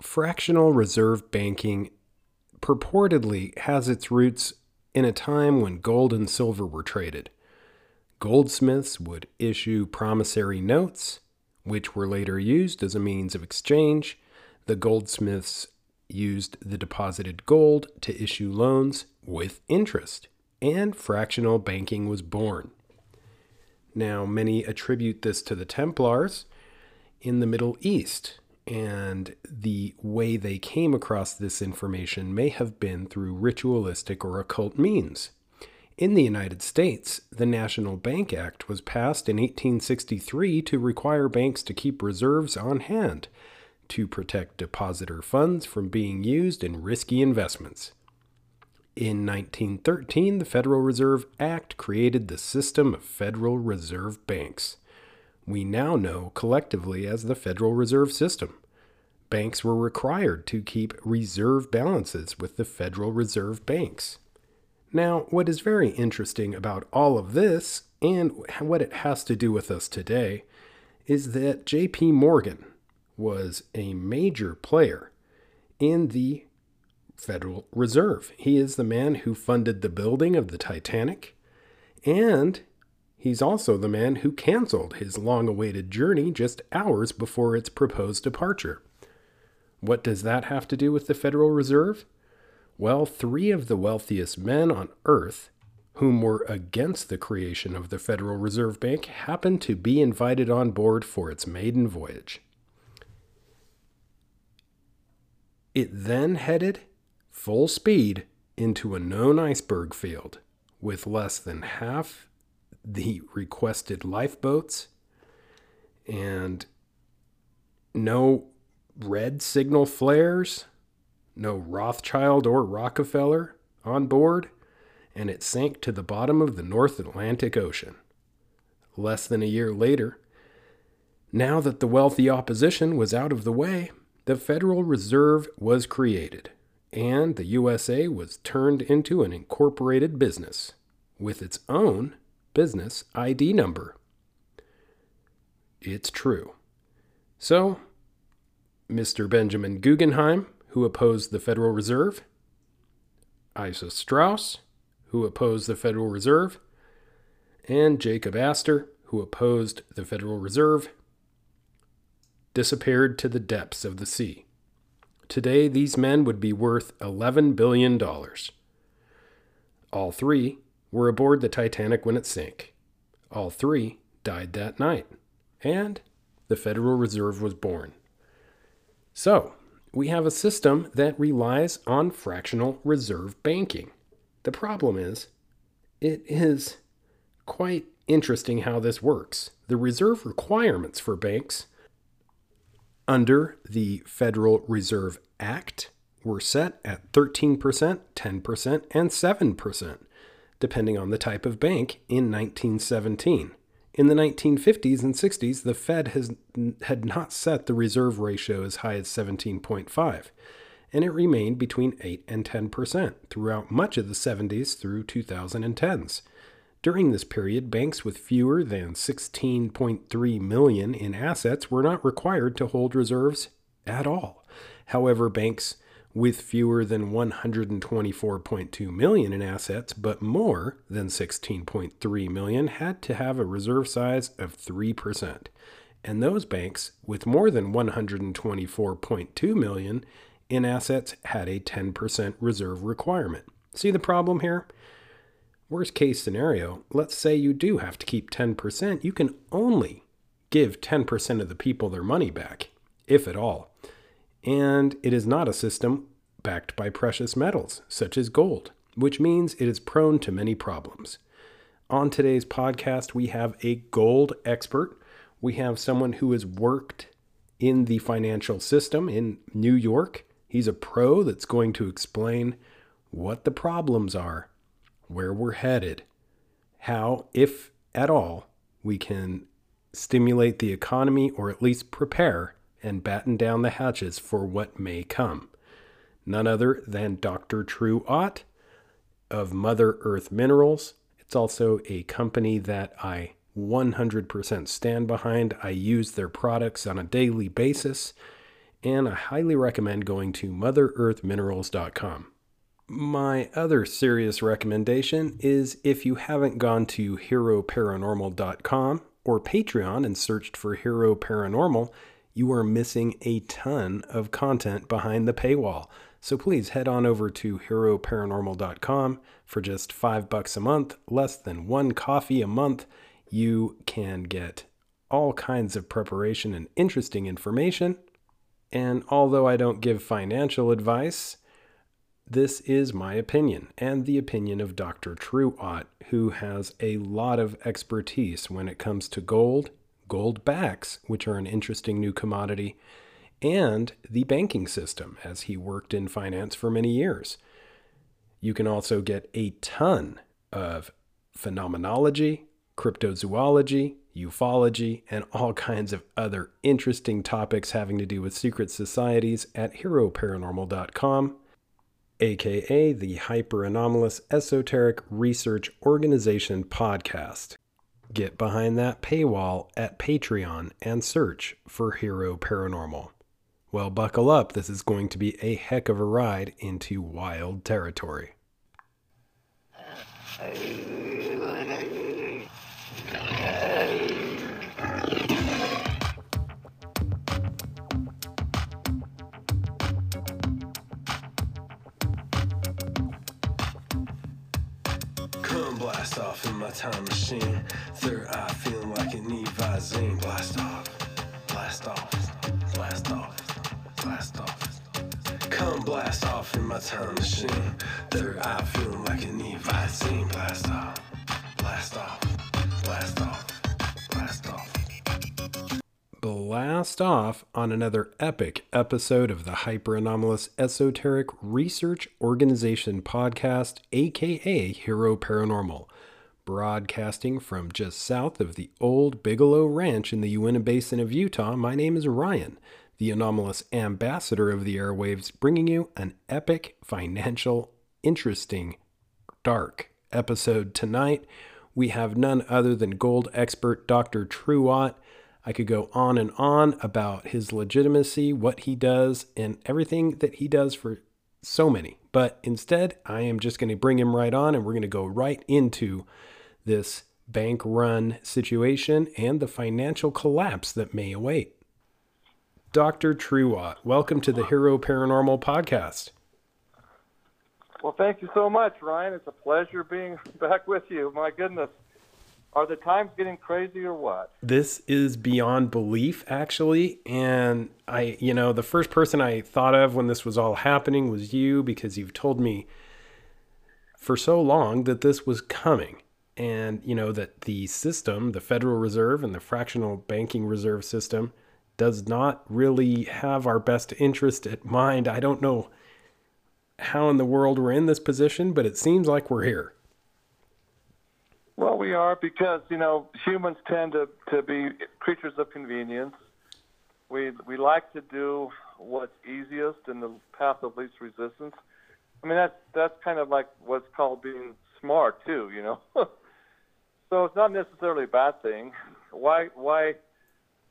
fractional reserve banking purportedly has its roots in a time when gold and silver were traded. Goldsmiths would issue promissory notes, which were later used as a means of exchange. The goldsmiths used the deposited gold to issue loans with interest, and fractional banking was born. Now, many attribute this to the Templars in the Middle East, and the way they came across this information may have been through ritualistic or occult means. In the United States, the National Bank Act was passed in 1863 to require banks to keep reserves on hand to protect depositor funds from being used in risky investments. In 1913, the Federal Reserve Act created the system of Federal Reserve banks. We now know collectively as the Federal Reserve System. Banks were required to keep reserve balances with the Federal Reserve banks. Now, what is very interesting about all of this and what it has to do with us today is that JP Morgan was a major player in the Federal Reserve. He is the man who funded the building of the Titanic, and he's also the man who canceled his long awaited journey just hours before its proposed departure. What does that have to do with the Federal Reserve? Well, three of the wealthiest men on earth, whom were against the creation of the Federal Reserve Bank, happened to be invited on board for its maiden voyage. It then headed full speed into a known iceberg field with less than half the requested lifeboats and no red signal flares, no Rothschild or Rockefeller on board, and it sank to the bottom of the North Atlantic Ocean. Less than a year later, now that the wealthy opposition was out of the way, the Federal Reserve was created, and the USA was turned into an incorporated business with its own business ID number. It's true. So, Mr. Benjamin Guggenheim, who opposed the Federal Reserve, Isa Straus, who opposed the Federal Reserve, and Jacob Astor, who opposed the Federal Reserve, disappeared to the depths of the sea. Today, these men would be worth $11 billion. All three were aboard the Titanic when it sank. All three died that night. And the Federal Reserve was born. So, we have a system that relies on fractional reserve banking. The problem is, it is quite interesting how this works. The reserve requirements for banks under the Federal Reserve Act were set at 13%, 10%, and 7%, depending on the type of bank in 1917. In the 1950s and 60s, the Fed has, had not set the reserve ratio as high as 17.5, and it remained between 8 and 10% throughout much of the 70s through 2010s. During this period, banks with fewer than 16.3 million in assets were not required to hold reserves at all. However, banks with fewer than 124.2 million in assets but more than 16.3 million had to have a reserve size of 3%. And those banks with more than 124.2 million in assets had a 10% reserve requirement. See the problem here? Worst case scenario, let's say you do have to keep 10%, you can only give 10% of the people their money back, if at all. And it is not a system backed by precious metals, such as gold, which means it is prone to many problems. On today's podcast, we have a gold expert. We have someone who has worked in the financial system in New York. He's a pro that's going to explain what the problems are where we're headed, how, if at all, we can stimulate the economy or at least prepare and batten down the hatches for what may come. None other than Dr. True Ott of Mother Earth Minerals. It's also a company that I 100% stand behind. I use their products on a daily basis. and I highly recommend going to MotherEarthMinerals.com. My other serious recommendation is if you haven't gone to HeroParanormal.com or Patreon and searched for Hero Paranormal, you are missing a ton of content behind the paywall. So please head on over to heroparanormal.com for just 5 bucks a month, less than 1 coffee a month. You can get all kinds of preparation and interesting information. And although I don't give financial advice, this is my opinion and the opinion of Dr. True Ott, who has a lot of expertise when it comes to gold, gold backs, which are an interesting new commodity, and the banking system, as he worked in finance for many years. You can also get a ton of phenomenology, cryptozoology, ufology, and all kinds of other interesting topics having to do with secret societies at heroparanormal.com, aka the Hyper Anomalous Esoteric Research Organization podcast. Get behind that paywall at Patreon and search for Hero Paranormal. Well, buckle up. This is going to be a heck of a ride into wild territory. Blast off in my time machine. Third eye feeling like an Evazine. Blast off, blast off, blast off, blast off. Come blast off in my time machine. Third eye feeling like an Evazine. Blast off, blast off, blast off, blast off on another epic episode of the Hyper Anomalous Esoteric Research Organization podcast, aka Hero Paranormal, broadcasting from just south of the old Bigelow Ranch in the Uinta Basin of Utah. My name is Ryan, the anomalous ambassador of the airwaves, bringing you an epic, financial, interesting, dark episode tonight. We have none other than gold expert Dr. True Ott. I could go on and on about his legitimacy, what he does, and everything that he does for so many. But instead, I am just going to bring him right on and we're going to go right into this bank run situation and the financial collapse that may await. Dr. True Ott, welcome to the Hero Paranormal Podcast. Well, thank you so much, Ryan. It's a pleasure being back with you. My goodness. Are the times getting crazy or what? This is beyond belief, actually. And I, you know, the first person I thought of when this was all happening was you because you've told me for so long that this was coming. And, you know, that the system, the Federal Reserve and the fractional banking reserve system, does not really have our best interest at mind. I don't know how in the world we're in this position, but it seems like we're here. Well, we are because, you know, humans tend to, to be creatures of convenience. We, we like to do what's easiest in the path of least resistance. I mean, that's, that's kind of like what's called being smart, too, you know. so it's not necessarily a bad thing. Why, why,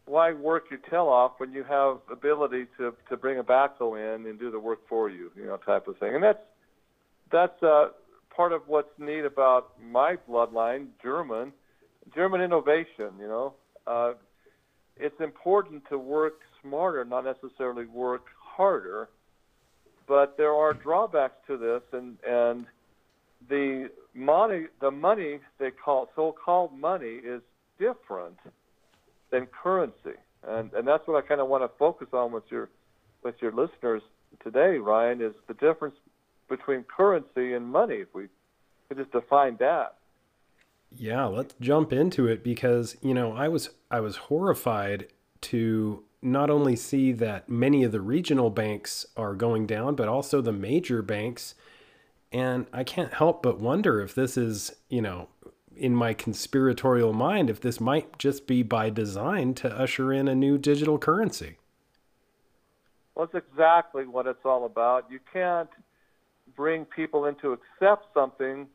why work your tail off when you have ability to, to bring a backhoe in and do the work for you, you know, type of thing. And that's, that's, uh, part of what's neat about my bloodline, German, German innovation. You know, uh, it's important to work smarter, not necessarily work harder. But there are drawbacks to this, and and the money, the money they call so-called money, is different than currency, and and that's what I kind of want to focus on with your with your listeners today, Ryan, is the difference between currency and money. If we could just define that. Yeah, let's jump into it because, you know, I was I was horrified to not only see that many of the regional banks are going down, but also the major banks. And I can't help but wonder if this is, you know, in my conspiratorial mind, if this might just be by design to usher in a new digital currency. Well, that's exactly what it's all about. You can't bring people in to accept something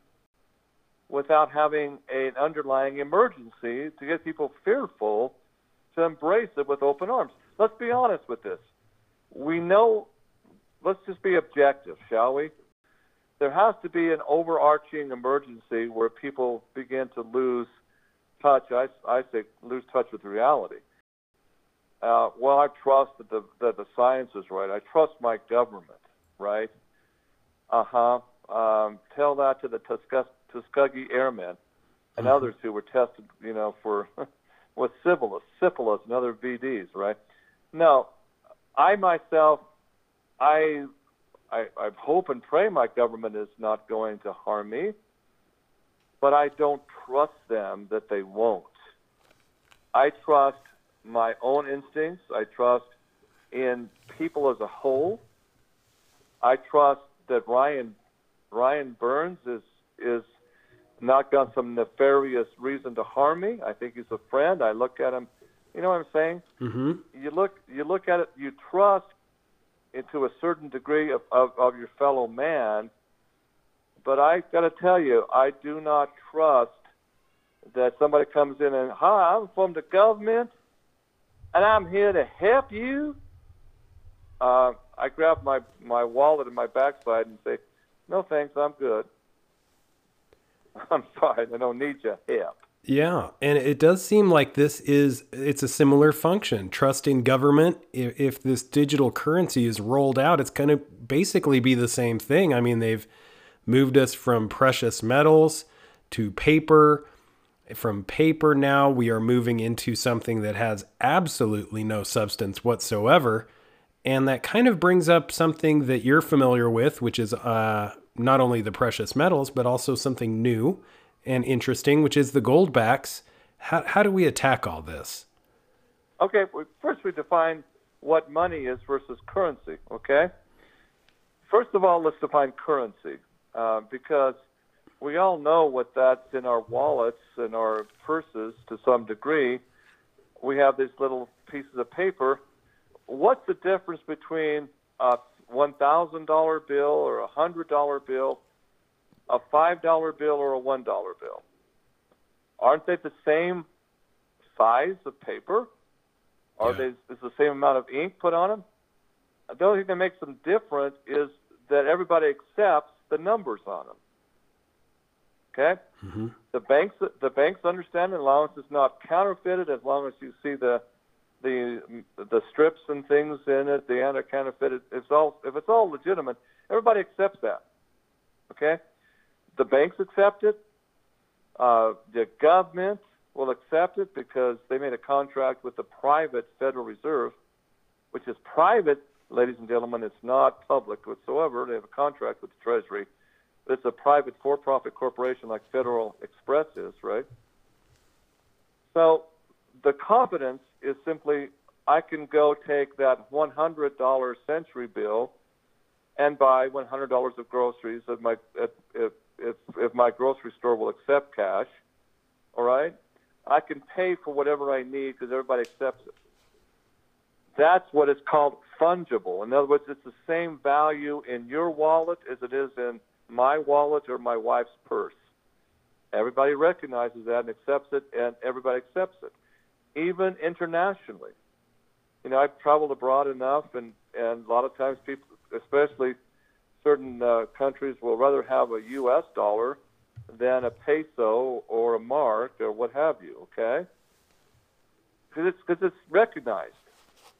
without having an underlying emergency to get people fearful to embrace it with open arms. Let's be honest with this. we know. Let's just be objective, shall we? There has to be an overarching emergency where people begin to lose touch. I, I say lose touch with reality. Uh, well, I trust that the that the science is right. I trust my government, right? Uh huh. Um, tell that to the Tuscus- Tuskegee Airmen and others who were tested, you know, for with syphilis, syphilis, and other VDs, right? No, I myself, I, I, I hope and pray my government is not going to harm me, but I don't trust them that they won't. I trust my own instincts. I trust in people as a whole. I trust that Ryan Ryan Burns is is not got some nefarious reason to harm me. I think he's a friend. I look at him. You know what I'm saying? Mm-hmm. You look you look at it. You trust into a certain degree of, of, of your fellow man. But I got to tell you, I do not trust that somebody comes in and, hi, I'm from the government, and I'm here to help you. Uh, I grab my my wallet in my backside and say, no thanks, I'm good. I'm fine. I don't need your help. Yeah, and it does seem like this is it's a similar function. Trusting government. If, if this digital currency is rolled out, it's going to basically be the same thing. I mean, they've moved us from precious metals to paper. From paper now, we are moving into something that has absolutely no substance whatsoever. And that kind of brings up something that you're familiar with, which is uh, not only the precious metals, but also something new and interesting, which is the gold backs. How, how do we attack all this? Okay, first we define what money is versus currency, okay? First of all, let's define currency uh, because we all know what that's in our wallets and our purses to some degree. We have these little pieces of paper. What's the difference between a $1,000 bill or a $100 bill a five dollar bill or a one dollar bill? Aren't they the same size of paper? Are Yeah. they is the same amount of ink put on them? The only thing that makes them different is that everybody accepts the numbers on them. Okay, Mm-hmm. the banks the banks understand an allowance is not counterfeited as long as you see the the the strips and things in it, the anti counterfeited. It's all if it's all legitimate, everybody accepts that. Okay, the banks accept it. Uh, the government will accept it because they made a contract with the private Federal Reserve, which is private, ladies and gentlemen. It's not public whatsoever. They have a contract with the Treasury. But it's a private for-profit corporation like Federal Express is, right? So the confidence is simply I can go take that $100 century bill and buy $100 of groceries if my if, if if if my grocery store will accept cash. All right, I can pay for whatever I need because everybody accepts it. That's what is called fungible. In other words, it's the same value in your wallet as it is in my wallet or my wife's purse. Everybody recognizes that and accepts it, and everybody accepts it, even internationally. You know, I've traveled abroad enough, and and a lot of times people, especially certain uh, countries, will rather have a U.S. dollar than a peso or a mark or what have you. Okay, because it's because it's recognized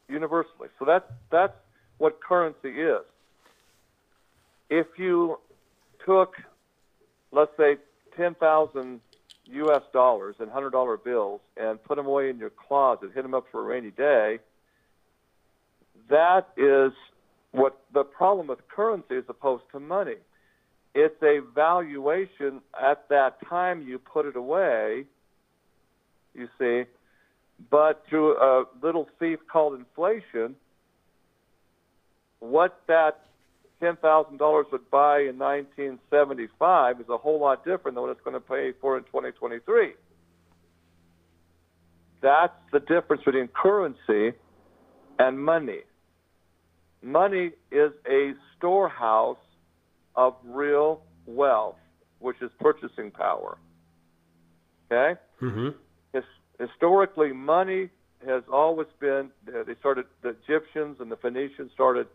universally. So that's that's what currency is. If you took, let's say, ten thousand U.S. dollars and hundred dollar bills and put them away in your closet, hit them up for a rainy day. That is what the problem with currency as opposed to money. It's a valuation at that time you put it away. You see, but through a little thief called inflation, what that ten thousand dollars would buy in 1975 is a whole lot different than what it's going to pay for in 2023. That's the difference between currency and money. Money is a storehouse of real wealth, which is purchasing power. Okay? Mm-hmm. His, historically, money has always been. They started the Egyptians and the Phoenicians started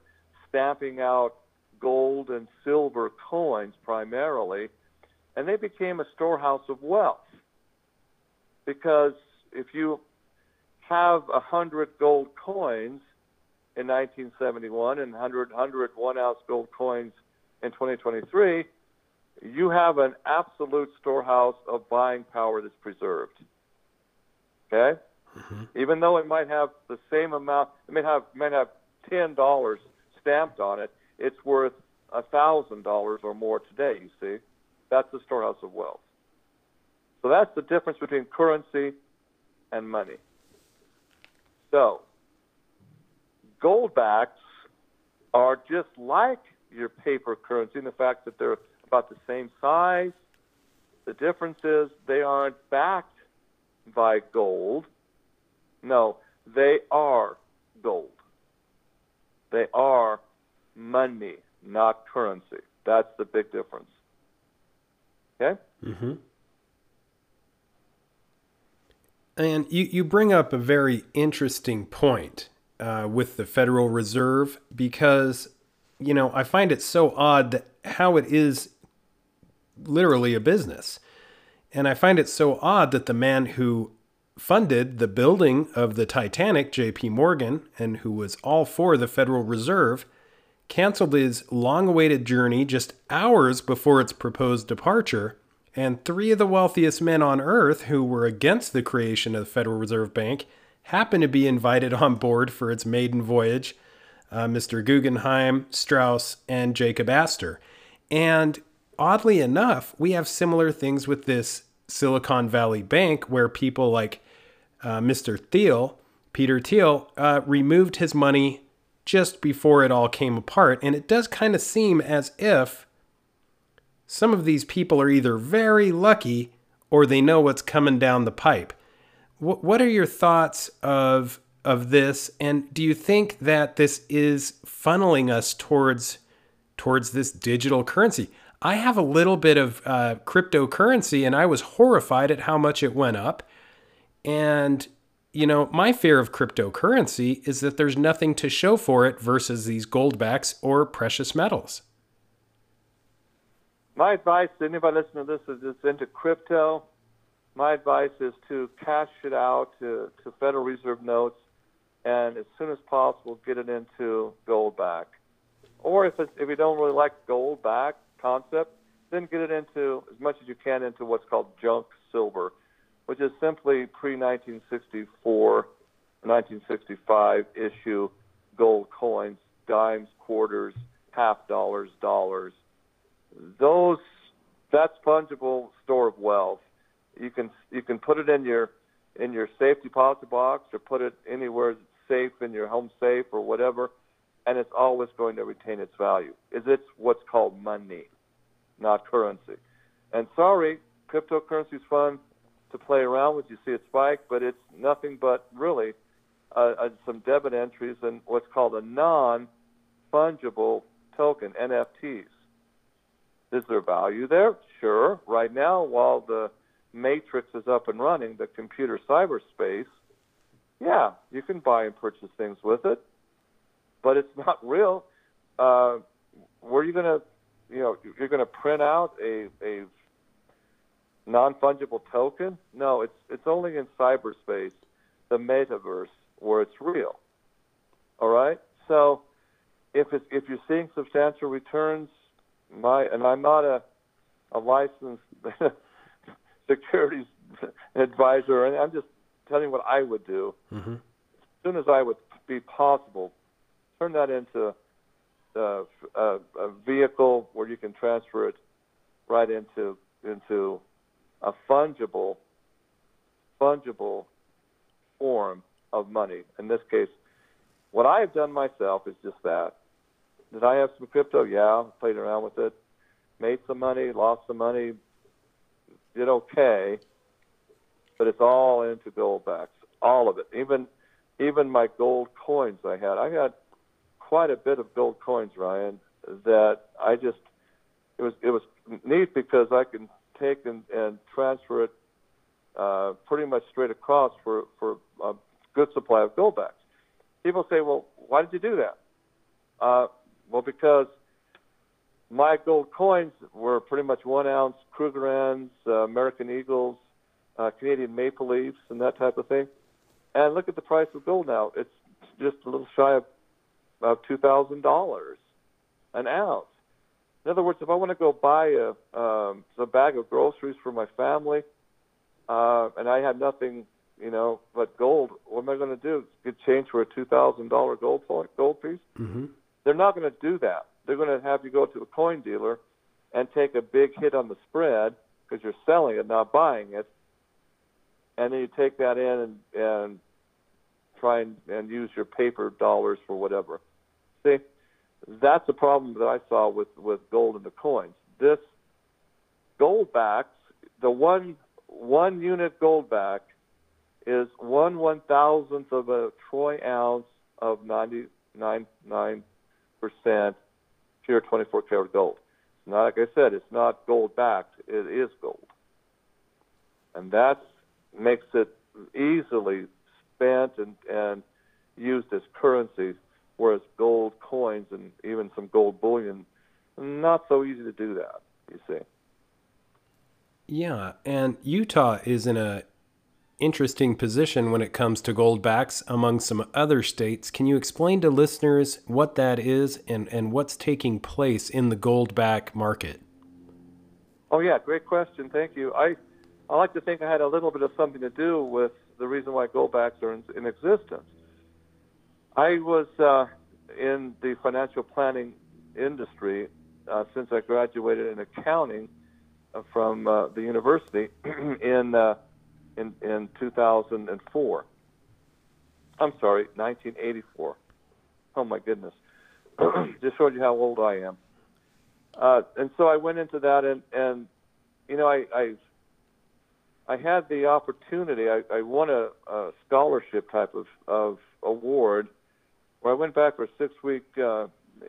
stamping out gold and silver coins primarily, and they became a storehouse of wealth. Because if you have a hundred gold coins in 1971 and 100, 100 one ounce gold coins in 2023, you have an absolute storehouse of buying power that's preserved. Okay? Mm-hmm. Even though it might have the same amount, it may have might have ten dollars stamped on it. It's worth a thousand dollars or more today. You see, that's the storehouse of wealth. So that's the difference between currency and money. So gold backs are just like your paper currency in the fact that they're about the same size. The difference is they aren't backed by gold. No, they are gold. They are money, not currency. That's the big difference. Okay? Mm-hmm. And you, you bring up a very interesting point uh, with the Federal Reserve because, you know, I find it so odd how it is literally a business. And I find it so odd that the man who funded the building of the Titanic, J.P. Morgan, and who was all for the Federal Reserve, canceled his long awaited journey just hours before its proposed departure. And three of the wealthiest men on earth who were against the creation of the Federal Reserve Bank happened to be invited on board for its maiden voyage uh, Mr. Guggenheim, Straus, and Jacob Astor. And oddly enough, we have similar things with this Silicon Valley Bank where people like uh, Mr. Thiel, Peter Thiel, uh, removed his money just before it all came apart. And it does kind of seem as if some of these people are either very lucky or they know what's coming down the pipe. W- what are your thoughts of of this and do you think that this is funneling us towards towards this digital currency I have a little bit of uh, cryptocurrency and I was horrified at how much it went up. And, you know, my fear of cryptocurrency is that there's nothing to show for it versus these goldbacks or precious metals. My advice to anybody listening to this is into crypto. My advice is to cash it out to, to Federal Reserve notes and as soon as possible get it into gold back. Or if, if you don't really like gold back, concept, then get it into as much as you can into what's called junk silver, which is simply pre 1964, 1965 issue gold coins, dimes, quarters, half dollars, dollars. Those that's fungible store of wealth. You can you can put it in your in your safe deposit box or put it anywhere safe in your home safe or whatever and it's always going to retain its value. Is it's what's called money, not currency. And sorry, cryptocurrency is fun to play around with. You see a spike, but it's nothing but really uh, uh, some debit entries and what's called a non-fungible token (NFTs). Is there value there? Sure. Right now, while the matrix is up and running, the computer cyberspace, yeah, you can buy and purchase things with it but it's not real. Uh, where are you going to, you know, you're going to print out a, a non fungible token? No, it's it's only in cyberspace, the metaverse, where it's real. All right. So, if it's, if you're seeing substantial returns, my and I'm not a a licensed securities advisor, and I'm just telling you what I would do. Mm-hmm. As soon as I would be possible, turn that into a, a, a vehicle where you can transfer it right into into a fungible fungible form of money. In this case, what I have done myself is just that. Did I have some crypto? Yeah, played around with it, made some money, lost some money, did okay, but it's all into gold backs, all of it. Even even my gold coins I had. I had quite a bit of gold coins, Ryan, that I just it was it was neat because I can take and, and transfer it uh, pretty much straight across for for uh, good supply of goldbacks. People say, well, why did you do that? Uh, well, because my gold coins were pretty much one ounce Krugerrands, uh, American Eagles, uh, Canadian Maple Leafs, and that type of thing. And look at the price of gold now. It's just a little shy of, of $2,000 an ounce. In other words, if I want to go buy a, um, a bag of groceries for my family, uh, and I had nothing, you know, but gold, what am I going to do? Get change for a two thousand dollar gold gold piece? Mm-hmm. They're not going to do that. They're going to have you go to a coin dealer and take a big hit on the spread because you're selling it, not buying it, and then you take that in and, and try and, and use your paper dollars for whatever. See, that's the problem that I saw with with gold and the coins. This gold backs, the one one unit gold back is one one thousandth of a troy ounce of ninety nine nine percent pure twenty four karat gold. Now, like I said, it's not gold backed; it is gold, and that makes it easily spent and and used as currency whereas gold coins and even some gold bullion, not so easy to do that. You see. Yeah, and Utah is in a interesting position when it comes to gold backs among some other states. Can you explain to listeners what that is and, and what's taking place in the gold back market? Oh yeah, great question. Thank you. I I like to think I had a little bit of something to do with the reason why gold backs are in, in existence. I was uh, in the financial planning industry uh, since I graduated in accounting uh, from uh, the university in, uh, in in 2004. I'm sorry, 1984. Oh my goodness! Just showed you how old I am. Uh, and so I went into that, and and you know I I, I had the opportunity. I, I won a, a scholarship type of of award where I went back for six week uh,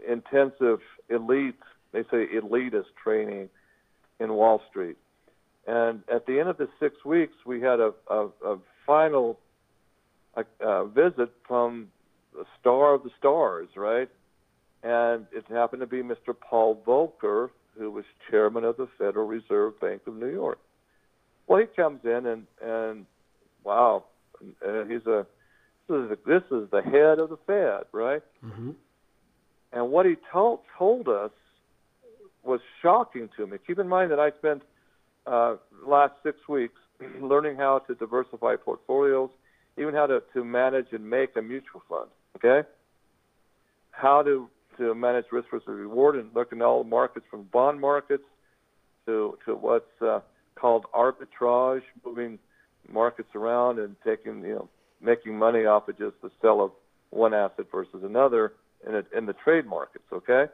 intensive elite, they say elitist training in Wall Street. And at the end of the six weeks, we had a, a, a final a, a visit from the star of the stars, right? And it happened to be Mr. Paul Volcker, who was chairman of the Federal Reserve Bank of New York. Well, he comes in and and wow, and uh, he's a is this is the head of the Fed, right? Mm-hmm. And what he told told us was shocking to me. Keep in mind that I spent uh, last six weeks learning how to diversify portfolios, even how to, to manage and make a mutual fund. Okay, how to to manage risk versus reward and looking at all the markets from bond markets to to what's uh, called arbitrage, moving markets around and taking you know making money off of just the sell of one asset versus another in, a, in the trade markets. Okay,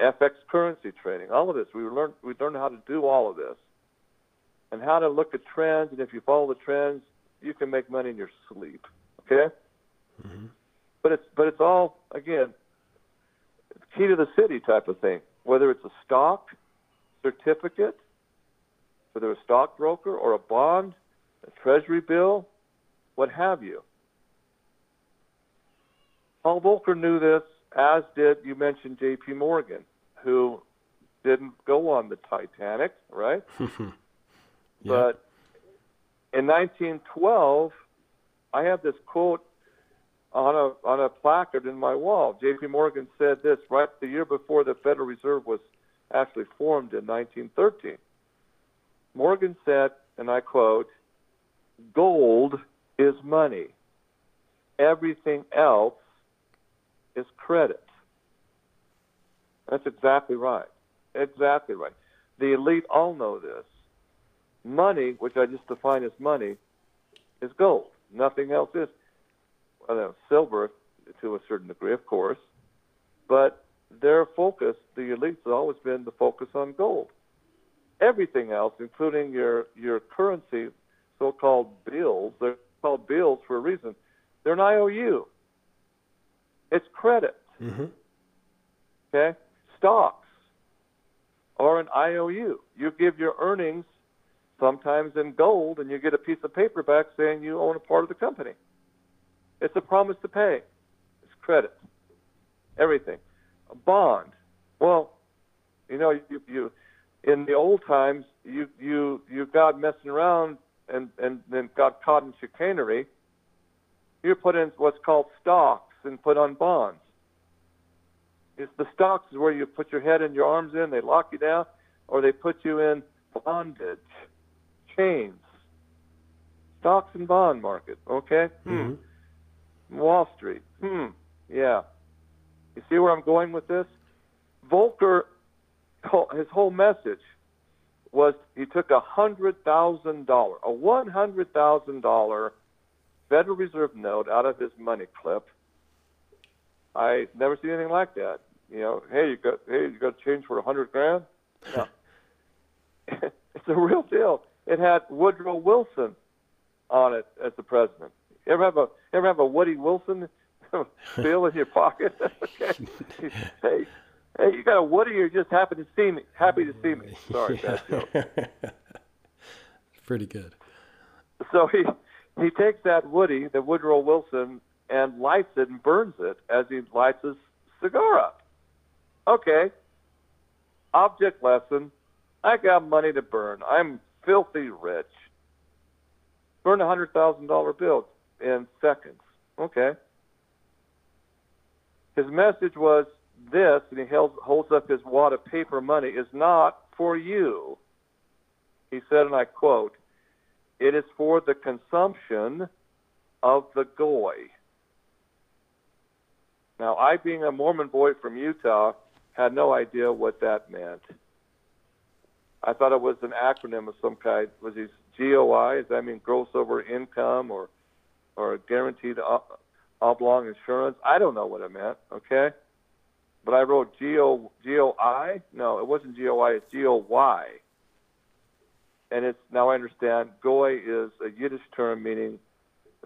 FX currency trading, all of this. We learned we learned how to do all of this, and how to look at trends. And if you follow the trends, you can make money in your sleep. Okay, mm-hmm. but it's but it's all again key to the city type of thing. Whether it's a stock certificate, whether a stockbroker or a bond, a treasury bill, what have you. Paul Volcker knew this, as did you mentioned J.P. Morgan, who didn't go on the Titanic, right? yeah. But in 1912, I have this quote on a on a placard in my wall. J.P. Morgan said this right the year before the Federal Reserve was actually formed in 1913. Morgan said, and I quote, "Gold is money. Everything else is credit. That's exactly right. Exactly right. The elite all know this. Money, which I just define as money, is gold. Nothing else is. Well, silver to a certain degree, of course, but their focus, the elites, has always been the focus on gold. Everything else, including your your currency, so-called bills, they're called bills for a reason. They're an IOU. It's credit. Mm-hmm. Okay? Stocks are an IOU. You give your earnings sometimes in gold and you get a piece of paper back saying you own a part of the company. It's a promise to pay. It's credit. Everything. A bond. Well, you know, you, you in the old times, you you you got messing around and and then got caught in chicanery. You put in what's called stocks and put on bonds. It's the stocks is where you put your head and your arms in, they lock you down, or they put you in bondage, chains. Stocks and bond market, okay? Hmm. Wall Street. Hmm. Yeah. You see where I'm going with this? Volcker, his whole message was he took a hundred thousand dollar, a one hundred thousand dollar Federal Reserve note out of his money clip. I never seen anything like that. You know, hey, you got hey, you got change for a hundred grand? No. it's a real deal. It had Woodrow Wilson on it as the president. You ever have a ever have a Woody Wilson bill in your pocket? okay. hey, hey, you got a Woody? You're just happy to see me. Happy to see me. Sorry, bad joke. Pretty good. So he he takes that Woody, the Woodrow Wilson, and lights it and burns it as he lights his cigar up. Okay. Object lesson. I got money to burn. I'm filthy rich. Burn a hundred thousand dollar bill in seconds. Okay. His message was this, and he held, holds up his wad of paper money, is not for you. He said, and I quote, it is for the consumption of the goy. Now, I, being a Mormon boy from Utah, had no idea what that meant. I thought it was an acronym of some kind. Was he GOI? Does that mean gross over income or or guaranteed uh, oblong insurance? I don't know what it meant. Okay, but I wrote G O G O I. No, it wasn't G O I. It's G O Y. And it's now I understand. Goy is a Yiddish term meaning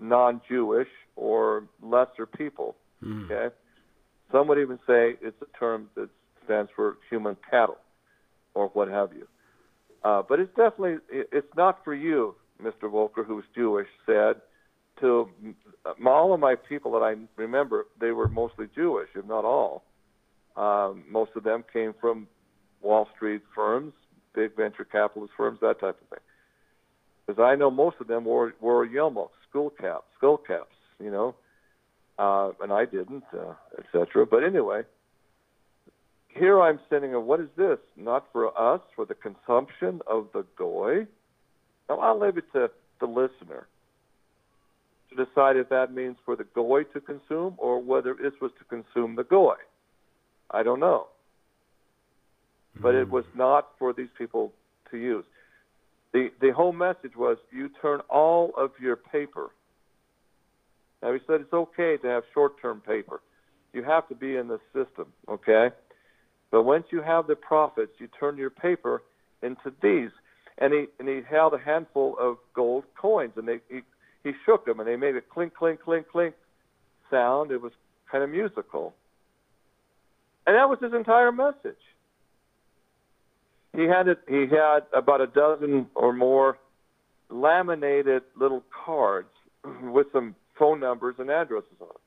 non-Jewish or lesser people. Mm. Okay, some would even say it's a term that stands for human cattle or what have you. Uh, but it's definitely it's not for you, Mr. Volcker, who's Jewish, said to all of my people that I remember. They were mostly Jewish, if not all. Um, most of them came from Wall Street firms, big venture capitalist firms, that type of thing. Because I know most of them wore wore yarmulkes, skull caps, skull caps, you know, uh, and I didn't, uh, etc. But anyway, here I'm sending a what is this? Not for us, for the consumption of the goy. Now I'll leave it to the listener to decide if that means for the goy to consume or whether this was to consume the goy. I don't know. But it was hmm. not for these people to use. The the whole message was you turn all of your paper. Now he said it's okay to have short term paper. You have to be in the system, okay? But once you have the profits, you turn your paper into these. And he and he held a handful of gold coins, and they he, he shook them, and they made a clink, clink, clink, clink sound. It was kind of musical, and that was his entire message. He had it. He had about a dozen or more laminated little cards with some phone numbers and addresses on it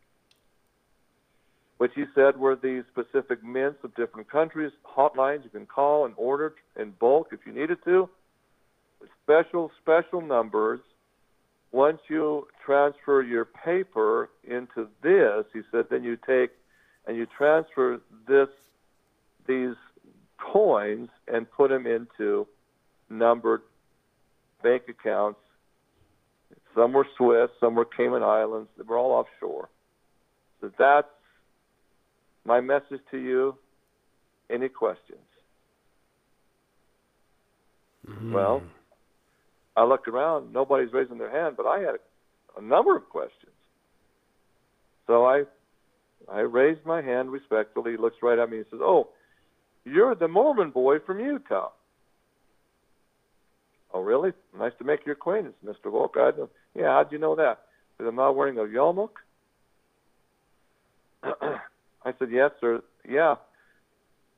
which he said were the specific mints of different countries, hotlines you can call and order in bulk if you needed to. Special, special numbers. Once you transfer your paper into this, he said, then you take and you transfer this, these coins and put them into numbered bank accounts. Some were Swiss, some were Cayman Islands. They were all offshore. So that's my message to you any questions? Mm. Well, I looked around, nobody's raising their hand, but I had a, a number of questions. So I I raised my hand respectfully. He looks right at me and says, "Oh, you're the Mormon boy from Utah." Oh, really? Nice to make your acquaintance, Mr. Volk. I don't, yeah, how'd you know that? Because I'm not wearing a yarmulke. I said, Yes, sir. Yeah.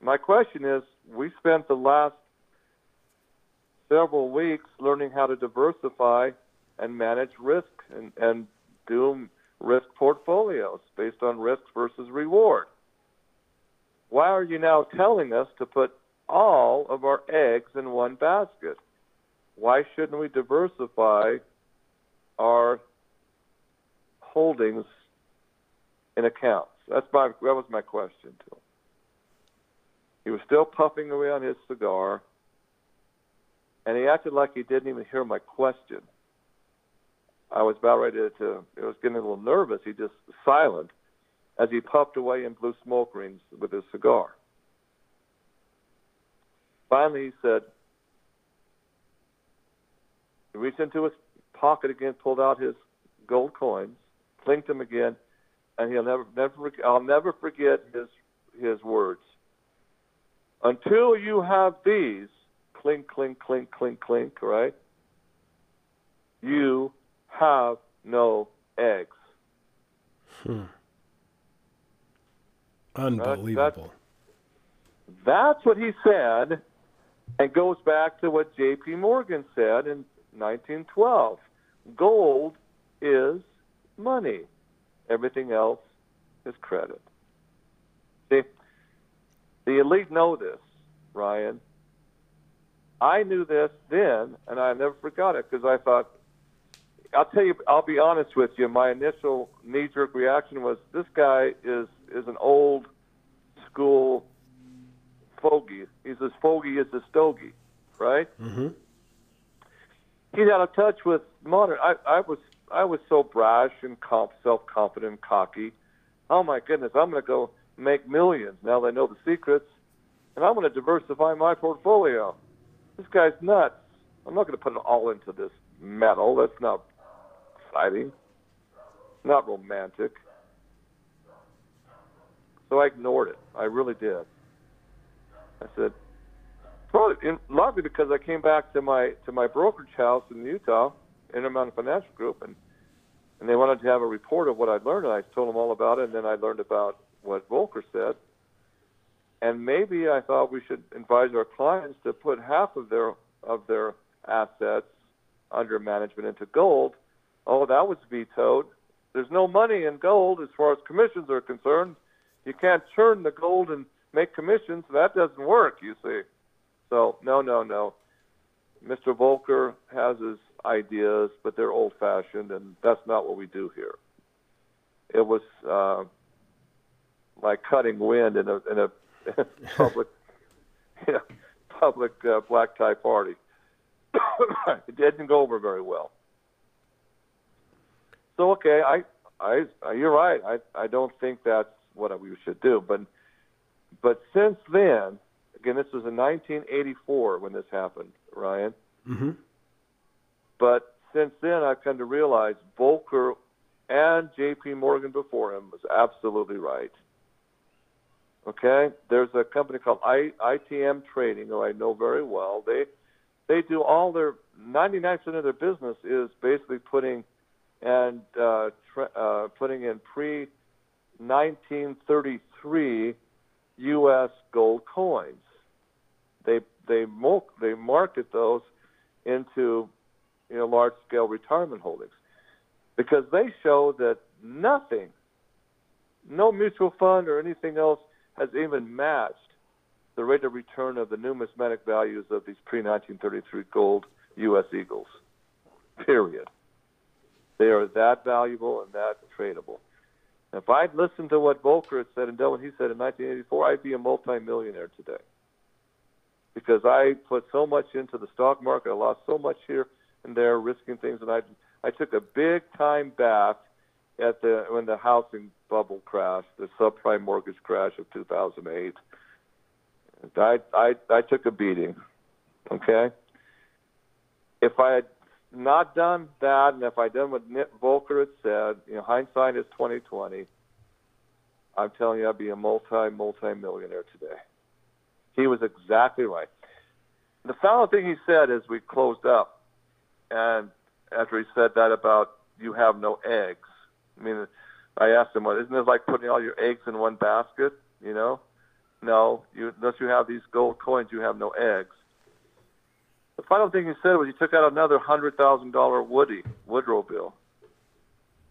My question is we spent the last several weeks learning how to diversify and manage risk and, and do risk portfolios based on risk versus reward. Why are you now telling us to put all of our eggs in one basket? Why shouldn't we diversify our holdings in accounts? That's my that was my question to him. He was still puffing away on his cigar, and he acted like he didn't even hear my question. I was about ready to, to I was getting a little nervous. He just silent as he puffed away and blew smoke rings with his cigar. Finally, he said, he reached into his pocket again, pulled out his gold coins, clinked them again, and he'll never, never, I'll never forget his his words. Until you have these, clink, clink, clink, clink, clink, right? You have no eggs. Hmm. Unbelievable. That's what he said, and goes back to what J.P. Morgan said in 1912. Gold is money. Everything else is credit. See, the elite know this, Ryan. I knew this then, and I never forgot it because I thought, I'll tell you, I'll be honest with you. My initial knee-jerk reaction was, this guy is is an old school fogey. He's as fogey as a stogie, right? Mm-hmm. He's out of touch with modern. I, I was I was so brash and comp, self-confident, and cocky. Oh my goodness, I'm going to go make millions now that I know the secrets, and I'm going to diversify my portfolio. This guy's nuts. I'm not going to put it all into this metal. That's not exciting. Not romantic. So I ignored it. I really did. I said, probably in, largely because I came back to my to my brokerage house in Utah, Intermountain Financial Group, and and they wanted to have a report of what I'd learned, and I told them all about it. And then I learned about what Volcker said, and maybe I thought we should advise our clients to put half of their of their assets under management into gold. Oh, that was vetoed. There's no money in gold as far as commissions are concerned. You can't churn the gold and make commissions. That doesn't work, you see. So, no, no, no. Mr. Volcker has his ideas, but they're old fashioned, and that's not what we do here. It was uh, like cutting wind in a, in a public, public uh, black tie party. it didn't go over very well. So okay, I, I, you're right. I, I don't think that's what we should do. But, but since then, again, this was in 1984 when this happened, Ryan. Mm-hmm. But since then, I've come to realize Volcker and J.P. Morgan before him was absolutely right. Okay, there's a company called I, ITM Trading, who I know very well. They they do all their 99% of their business is basically putting and uh, uh, putting in pre 1933 U.S. gold coins. They they they market those into you know large scale retirement holdings because they show that nothing, no mutual fund or anything else has even matched the rate of return of the numismatic values of these pre 1933 gold U.S. Eagles. Period. They are that valuable and that tradable. If I'd listened to what Volcker had said and done what he said in 1984, I'd be a multimillionaire today. Because I put so much into the stock market, I lost so much here and there, risking things, and I I took a big time bath at the when the housing bubble crashed, the subprime mortgage crash of 2008. I I I took a beating. Okay. If I had not done that, and if I'd done what Nick Volcker had said, you know, hindsight is 2020. I'm telling you, I'd be a multi multi millionaire today. He was exactly right. The final thing he said as we closed up, and after he said that about you have no eggs. I mean, I asked him, "What isn't it like putting all your eggs in one basket?" You know, no. You unless you have these gold coins, you have no eggs. The final thing he said was he took out another hundred thousand dollar Woody Woodrow bill,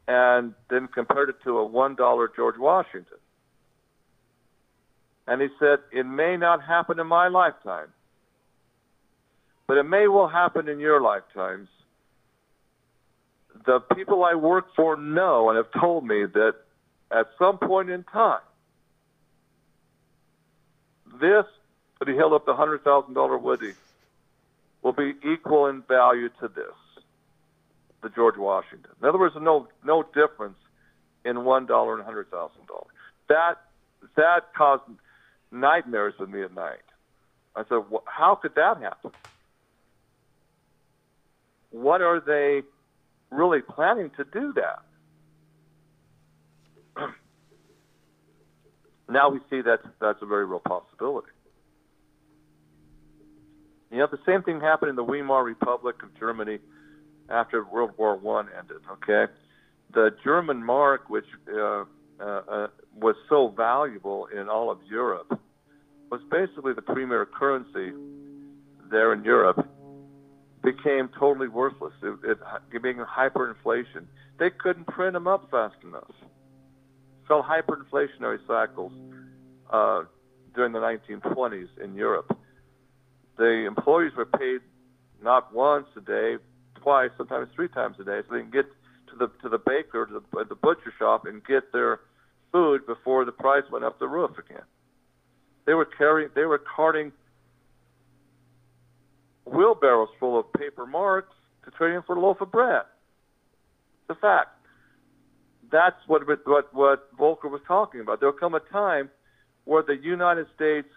and then compared it to a one dollar George Washington. And he said, It may not happen in my lifetime, but it may well happen in your lifetimes. The people I work for know and have told me that at some point in time, this, but he held up the $100,000 Woody, will be equal in value to this, the George Washington. In other words, no, no difference in $1 and $100,000. That, that caused nightmares with me at night. I said, well, how could that happen? What are they really planning to do that? now we see that that's a very real possibility. You know, the same thing happened in the Weimar Republic of Germany after World War One ended. Okay, the German mark, which uh, uh, uh, was so valuable in all of Europe, was basically the premier currency there in Europe. Became totally worthless. It, it being hyperinflation. They couldn't print them up fast enough. Fell hyperinflationary cycles uh, during the 1920s in Europe. The employees were paid not once a day, twice, sometimes three times a day, so they can get to the to the baker, to the, the butcher shop, and get their food before the price went up the roof again. They were carrying, they were carting wheelbarrows full of paper marks to trade in for a loaf of bread. A fact. That's what what what Volcker was talking about. There'll come a time where the United States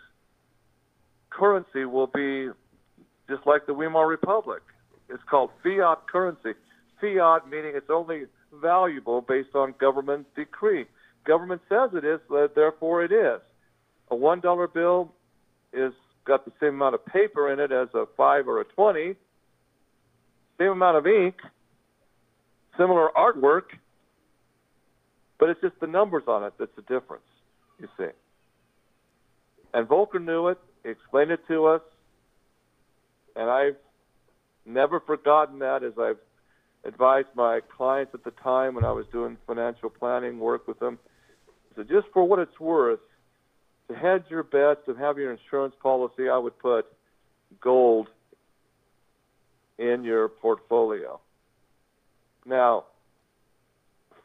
currency will be just like the Weimar Republic. It's called fiat currency. Fiat meaning it's only valuable based on government decree. Government says it is, therefore it is. A one dollar bill is got the same amount of paper in it as a five or a twenty, same amount of ink, similar artwork, but it's just the numbers on it that's the difference, you see. And Volcker knew it, explained it to us, and I've never forgotten that as I've advised my clients at the time when I was doing financial planning work with them. So just for what it's worth, to hedge your bets and have your insurance policy, I would put gold in your portfolio. Now,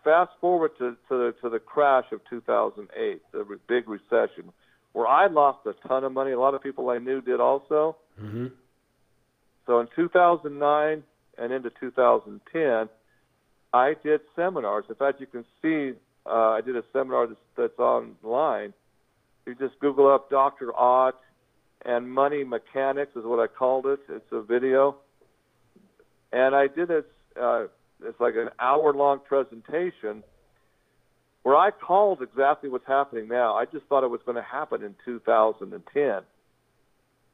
fast forward to, to, to the crash of 2008, the big recession, where I lost a ton of money. A lot of people I knew did also. Mm-hmm. So in 2009 and into 2010, I did seminars. In fact, you can see uh, I did a seminar that's, that's online you just Google up Dr. Ott and money mechanics is what I called it. It's a video, and I did this. Uh, it's like an hour-long presentation where I called exactly what's happening now. I just thought it was going to happen in 2010.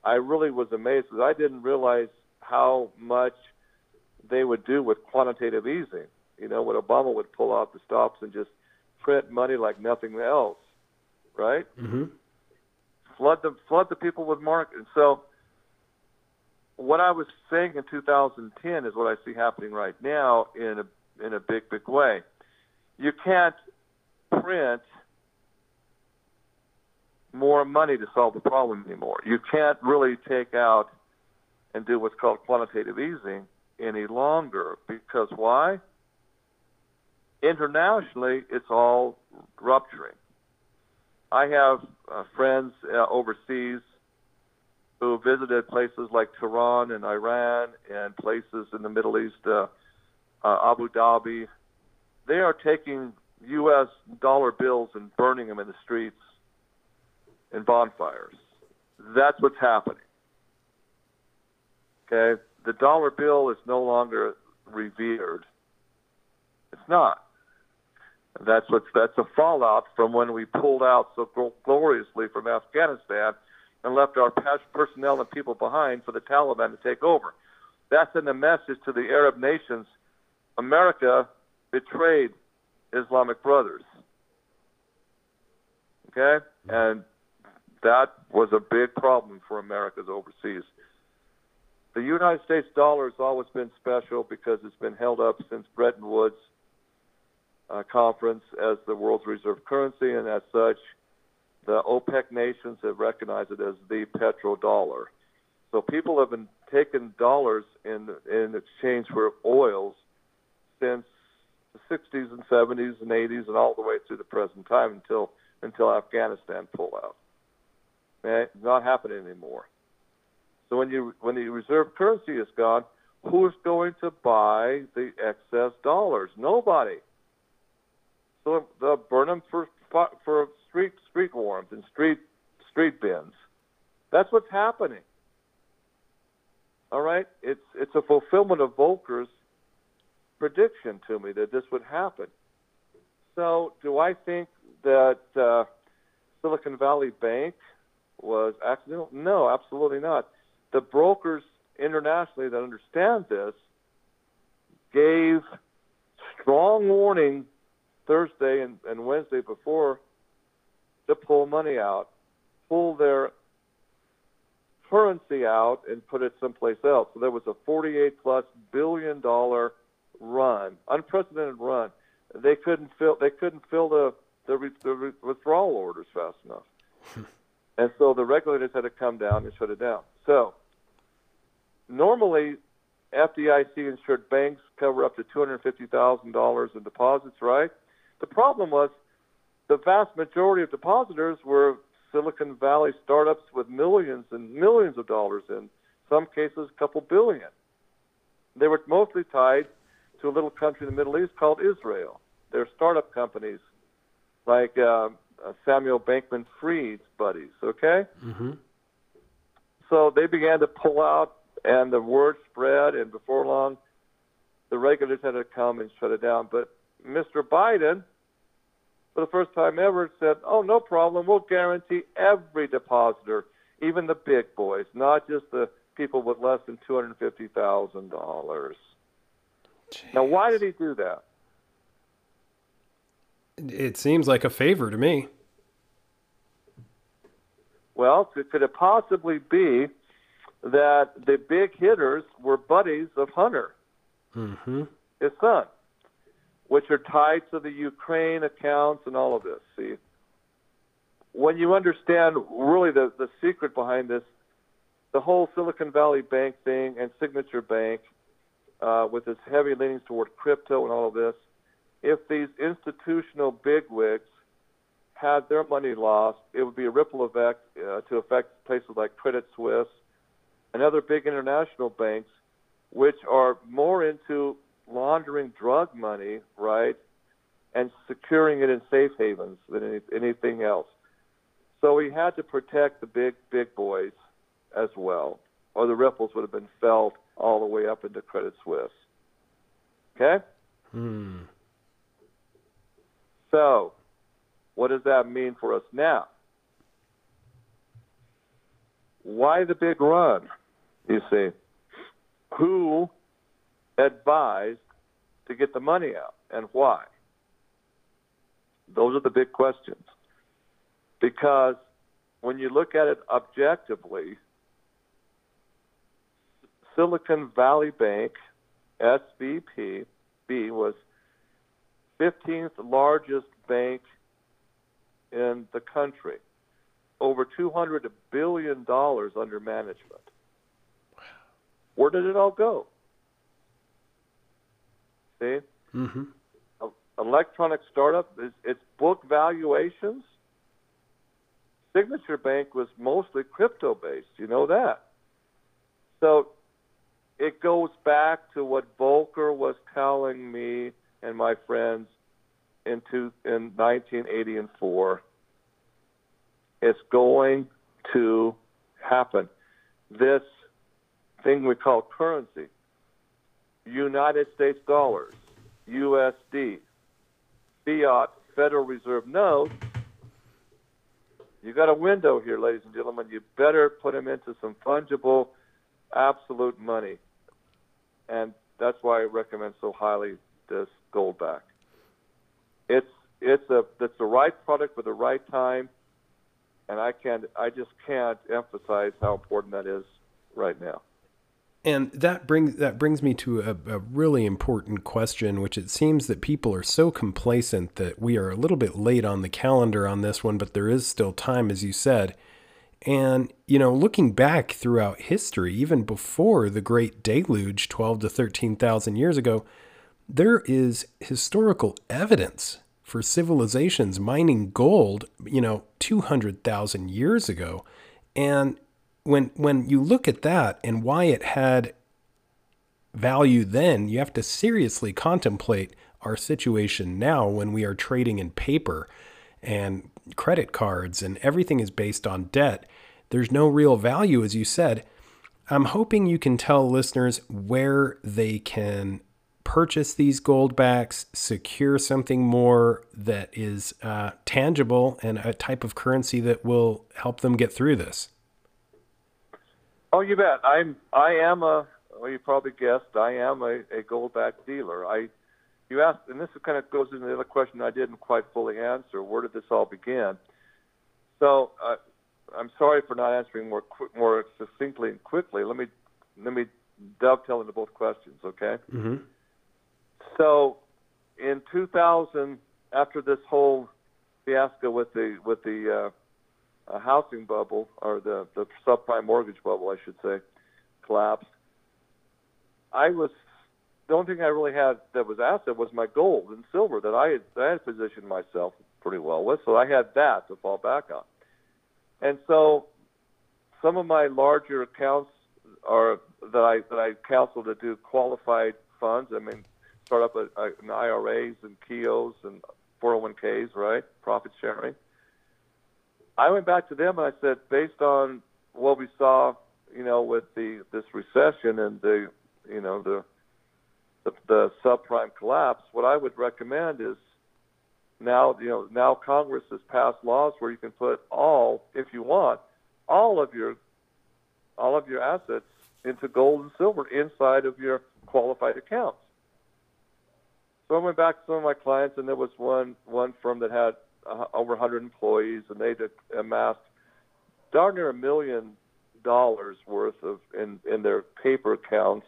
I really was amazed because I didn't realize how much they would do with quantitative easing. You know, when Obama would pull out the stops and just print money like nothing else right? Mm-hmm. Flood the flood the people with market. And so, what I was saying in 2010 is what I see happening right now in a in a big big way. You can't print more money to solve the problem anymore. You can't really take out and do what's called quantitative easing any longer because why? Internationally, it's all rupturing. I have uh, friends uh, overseas who visited places like Tehran and Iran and places in the Middle East, uh, uh, Abu Dhabi. They are taking U.S. dollar bills and burning them in the streets in bonfires. That's what's happening. Okay? The dollar bill is no longer revered. It's not. That's what's that's a fallout from when we pulled out so gloriously from Afghanistan and left our personnel and people behind for the Taliban to take over. That's in the message to the Arab nations. America betrayed Islamic brothers. Okay? And that was a big problem for America's overseas. The United States dollar has always been special because it's been held up since Bretton Woods uh, conference as the world's reserve currency, and as such, the OPEC nations have recognized it as the petrodollar. So people have been taking dollars in in exchange for oils since the 60s and 70s and 80s and all the way through the present time until until Afghanistan pulled out. Okay? Not happening anymore. So when you when the reserve currency is gone, who's going to buy the excess dollars? Nobody. So they'll burn them for for street street warmth and street street bins. That's what's happening. All right, it's it's a fulfillment of Volcker's prediction to me that this would happen. So, do I think that uh, Silicon Valley Bank was accidental? No, absolutely not. The brokers internationally that understand this gave strong warning Thursday and, and Wednesday before to pull money out, pull their currency out and put it someplace else. So there was a 48 plus billion dollar run, unprecedented run. They couldn't fill they couldn't fill the the, the withdrawal orders fast enough, and so the regulators had to come down and shut it down. So normally, FDIC insured banks cover up to two hundred fifty thousand dollars in deposits, right? The problem was the vast majority of depositors were Silicon Valley startups with millions and millions of dollars in some cases a couple billion. They were mostly tied to a little country in the Middle East called Israel. There are startup companies like um, uh, Samuel Bankman Fried's buddies, okay? Mm-hmm. So they began to pull out, and the word spread, and before long, the regulators had to come and shut it down. But Mr. Biden, for the first time ever, said, Oh, no problem. We'll guarantee every depositor, even the big boys, not just the people with less than $250,000. Jeez. Now, why did he do that? It seems like a favor to me. Well, could it possibly be that the big hitters were buddies of Hunter, mm-hmm. his son, which are tied to the Ukraine accounts and all of this? See, when you understand really the, the secret behind this, the whole Silicon Valley Bank thing and Signature Bank – uh, with its heavy leanings toward crypto and all of this, if these institutional bigwigs had their money lost, it would be a ripple effect uh, to affect places like Credit Suisse and other big international banks, which are more into laundering drug money, right, and securing it in safe havens than any, anything else. So we had to protect the big, big boys as well, or the ripples would have been felt all the way up into Credit Suisse. Okay? Hmm. So, what does that mean for us now? Why the big run? You see, who advised to get the money out and why? Those are the big questions. Because when you look at it objectively, Silicon Valley Bank, SVP, B, was 15th largest bank in the country. Over $200 billion under management. Where did it all go? See? Mm-hmm. Electronic startup, is its book valuations. Signature Bank was mostly crypto based. You know that. So it goes back to what Volcker was telling me and my friends in, two, in 1980 and 4. It's going to happen. This thing we call currency, United States dollars, USD, fiat Federal Reserve notes, you got a window here, ladies and gentlemen. You better put them into some fungible, absolute money. And that's why I recommend so highly this gold back. It's it's a it's the right product for the right time, and I can't I just can't emphasize how important that is right now. And that brings that brings me to a, a, really important question, which it seems that people are so complacent that we are a little bit late on the calendar on this one, but there is still time, as you said. And you know, looking back throughout history, even before the Great Deluge, twelve to thirteen thousand years ago, there is historical evidence for civilizations mining gold, you know, 200,000 years ago. And when when you look at that and why it had value then, you have to seriously contemplate our situation now when we are trading in paper and credit cards and everything is based on debt. There's no real value as you said. I'm hoping you can tell listeners where they can purchase these goldbacks, secure something more that is uh, tangible and a type of currency that will help them get through this? Oh, you bet. I'm. I am a. Well, you probably guessed. I am a, a goldback dealer. I. You asked, and this kind of goes into the other question I didn't quite fully answer. Where did this all begin? So, uh, I'm sorry for not answering more more succinctly and quickly. Let me let me dovetail into both questions. Okay. Mm-hmm. So, in 2000, after this whole fiasco with the with the uh, housing bubble or the the subprime mortgage bubble, I should say, collapsed, I was the only thing I really had that was asset was my gold and silver that I had, I had positioned myself pretty well with, so I had that to fall back on. And so, some of my larger accounts are that I that I counsel to do qualified funds. I mean, start up a, a, an IRAs and Keoghs and 401ks, right? Profit sharing. I went back to them and I said, based on what we saw, you know, with the this recession and the, you know, the the, the subprime collapse, what I would recommend is now, you know, now Congress has passed laws where you can put all, if you want, all of your all of your assets into gold and silver inside of your qualified accounts. So I went back to some of my clients, and there was one one firm that had uh, over 100 employees, and they amassed darn near a million dollars worth of in in their paper accounts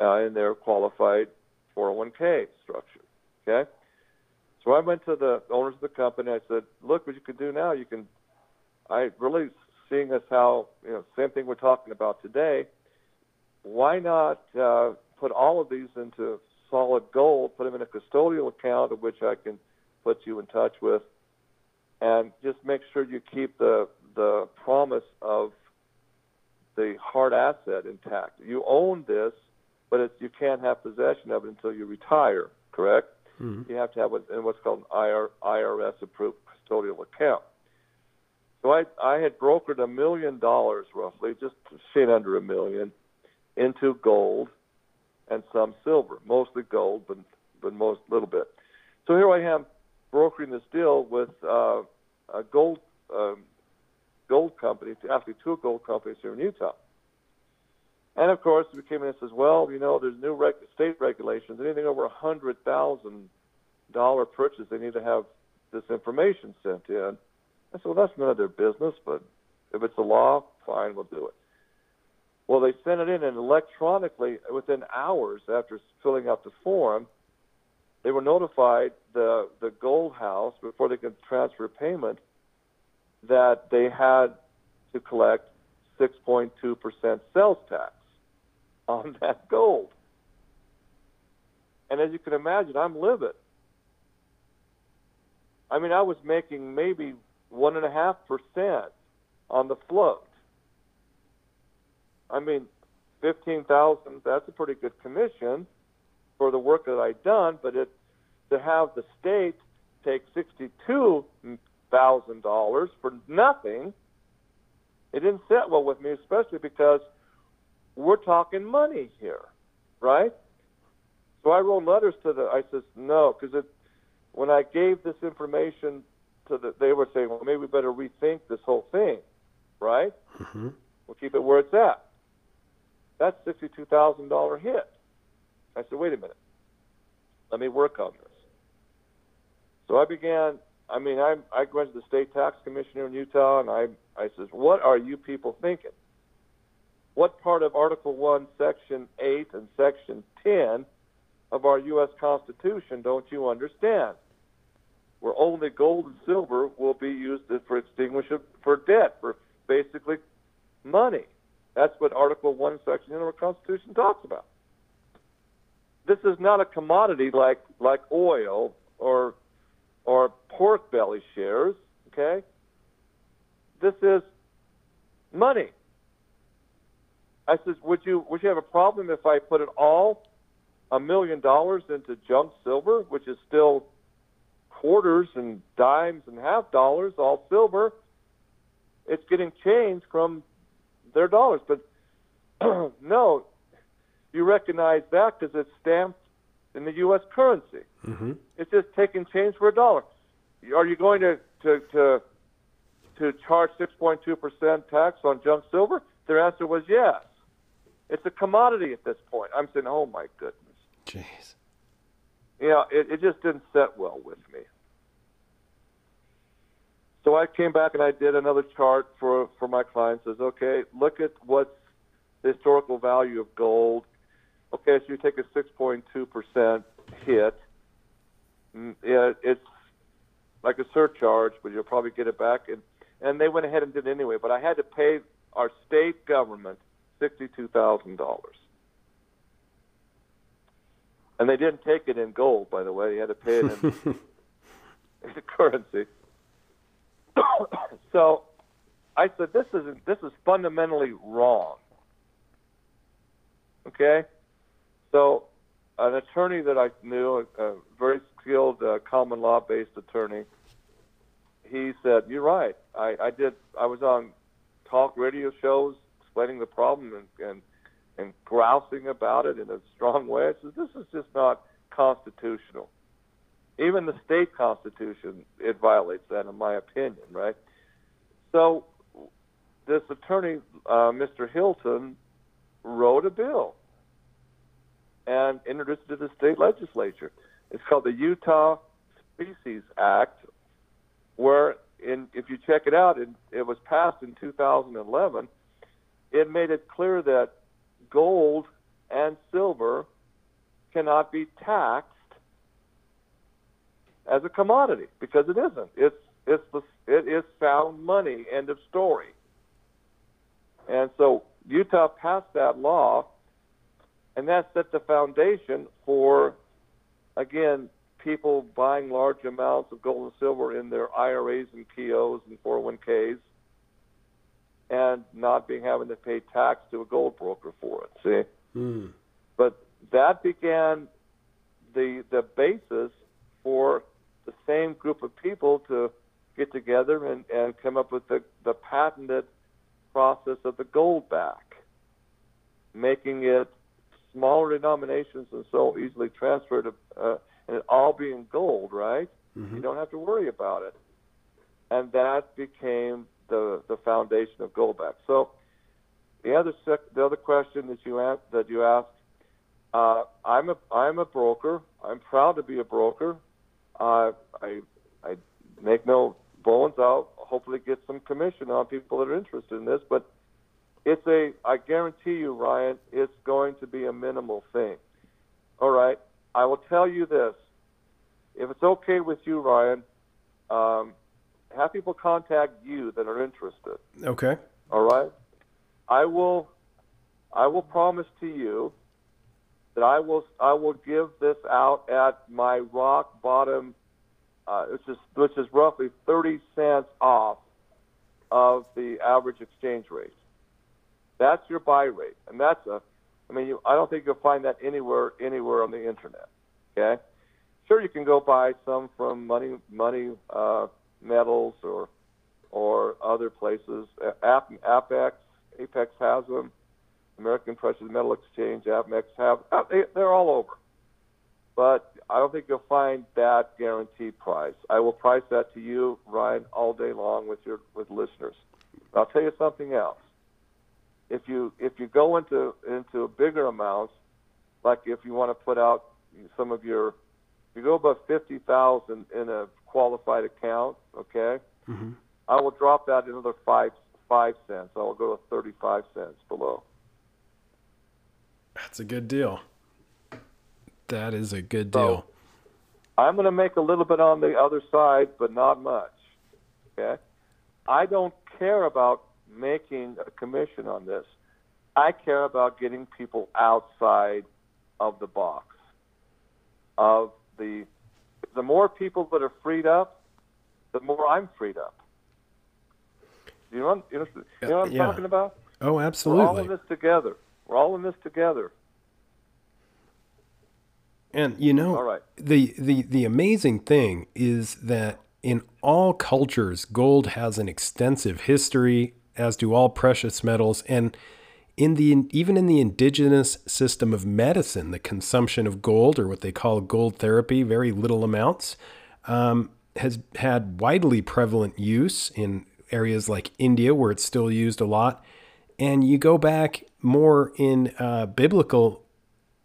uh, in their qualified 401k structure. Okay, so I went to the owners of the company. I said, "Look, what you can do now. You can. I really seeing as how you know same thing we're talking about today. Why not uh, put all of these into solid gold, put them in a custodial account of which I can put you in touch with, and just make sure you keep the the promise of the hard asset intact. You own this, but it's, you can't have possession of it until you retire. Correct? Mm-hmm. You have to have what, what's called an IR, IRS approved custodial account. So I I had brokered a million dollars roughly, just shade under a million, into gold and some silver, mostly gold, but but most little bit. So here I am brokering this deal with uh, a gold um, gold company, actually two gold companies here in Utah. And of course, we came in and says, well, you know, there's new state regulations. Anything over a hundred thousand dollar purchase, they need to have this information sent in. I said, well, that's none of their business, but if it's a law, fine, we'll do it. Well, they sent it in, and electronically, within hours after filling out the form, they were notified the the gold house before they could transfer payment that they had to collect 6.2% sales tax on that gold. And as you can imagine, I'm livid. I mean, I was making maybe one and a half percent on the float. I mean, fifteen thousand. That's a pretty good commission for the work that I'd done. But it to have the state take sixty-two thousand dollars for nothing, it didn't sit well with me, especially because we're talking money here, right? So I wrote letters to the. I says no, because it when I gave this information to the, they were saying, well, maybe we better rethink this whole thing, right? Mm-hmm. We'll keep it where it's at. That's sixty-two thousand dollar hit. I said, wait a minute. Let me work on this. So I began. I mean, I I went to the state tax commissioner in Utah, and I I says, what are you people thinking? What part of Article 1, Section 8 and Section 10 of our U.S. Constitution don't you understand? Where only gold and silver will be used for extinguishment for debt, for basically money. That's what Article 1, Section 10 of our Constitution talks about. This is not a commodity like, like oil or, or pork belly shares, okay? This is money. I says, would you would you have a problem if I put it all a million dollars into junk silver, which is still quarters and dimes and half dollars, all silver? It's getting changed from their dollars, but no, you recognize that because it's stamped in the U.S. currency. Mm-hmm. It's just taking change for a dollar. Are you going to to to, to charge 6.2 percent tax on junk silver? Their answer was yes. It's a commodity at this point. I'm saying, oh my goodness. Jeez. You know, it, it just didn't set well with me. So I came back and I did another chart for for my clients. Says, okay, look at what's the historical value of gold. Okay, so you take a 6.2 percent hit. Mm, Yeah, it's like a surcharge, but you'll probably get it back. And and they went ahead and did it anyway. But I had to pay our state government sixty-two thousand dollars. And they didn't take it in gold, by the way. You had to pay it in, in currency. so I said, "This is this is fundamentally wrong." Okay, so an attorney that I knew, a, a very skilled uh, common law-based attorney, he said, "You're right. I, I did. I was on talk radio shows explaining the problem and, and and grousing about it in a strong way. I said, this is just not constitutional. Even the state constitution, it violates that, in my opinion, right? So this attorney, uh, Mr. Hilton, wrote a bill and introduced it to the state legislature. It's called the Utah Species Act, where in, if you check it out, it, it was passed in 2011. It made it clear that gold and silver cannot be taxed as a commodity because it isn't. It's it's the it is found money. End of story. And so Utah passed that law, and that set the foundation for, again, people buying large amounts of gold and silver in their IRAs and POs and 401ks and not being having to pay tax to a gold broker for it. See, Mm. but that began the the basis for the same group of people to get together and, and come up with the, the patented process of the gold back, making it smaller denominations and so easily transferred, uh, and it all being gold, right? Mhm. You don't have to worry about it. And that became the the foundation of Goldback. So the other sec- the other question that you asked that you asked, uh, I'm a I'm a broker. I'm proud to be a broker. Uh, I I make no bones. I'll hopefully get some commission on people that are interested in this, but it's a I guarantee you, Ryan, it's going to be a minimal thing. All right. I will tell you this. If it's okay with you, Ryan, um, have people contact you that are interested. Okay. All right. I will. I will promise to you that I will. I will give this out at my rock bottom, uh, which is which is roughly thirty cents off of the average exchange rate. That's your buy rate, and that's a. I mean, you, I don't think you'll find that anywhere anywhere on the internet. Okay. Sure, you can go buy some from money money uh, metals or or other places. Ap- APMEX, APMEX has them. American Precious Metal Exchange, APMEX have. uh, They, they're all over. But I don't think you'll find that guaranteed price. I will price that to you, Ryan, all day long with your with listeners. I'll tell you something else. If you if you go into into bigger amounts, like if you want to put out some of your, if you go above fifty thousand in a qualified account, okay, hmm I will drop that another five five cents. I will go to thirty five cents below. That's a good deal. That is a good So- deal. I'm going to make a little bit on the other side, but not much. Okay? I don't care about making a commission on this. I care about getting people outside of the box. Of the the more people that are freed up, the more I'm freed up. You know, what- you know, you know what I'm Yeah. talking about? Oh, absolutely. We're all in this together. We're all in this together. And you know, All right. the, the the amazing thing is that in all cultures, gold has an extensive history, as do all precious metals, and in the even in the indigenous system of medicine, the consumption of gold, or what they call gold therapy, very little amounts, um, has had widely prevalent use in areas like India, where it's still used a lot. And you go back more in uh, biblical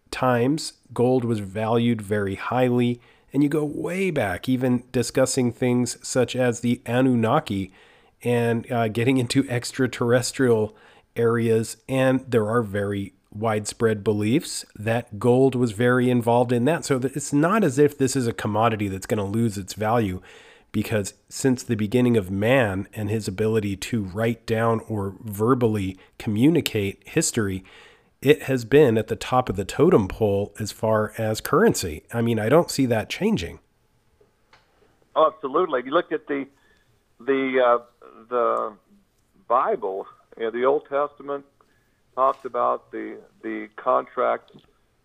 times, gold was valued very highly. And you go way back, even discussing things such as the Anunnaki and uh, getting into extraterrestrial areas. And there are very widespread beliefs that gold was very involved in that. So it's not as if this is a commodity that's going to lose its value because since the beginning of man and his ability to write down or verbally communicate history, it has been at the top of the totem pole as far as currency. I mean, I don't see that changing. Oh, absolutely. You look at the the uh, the Bible, know, the Old Testament talks about the the contract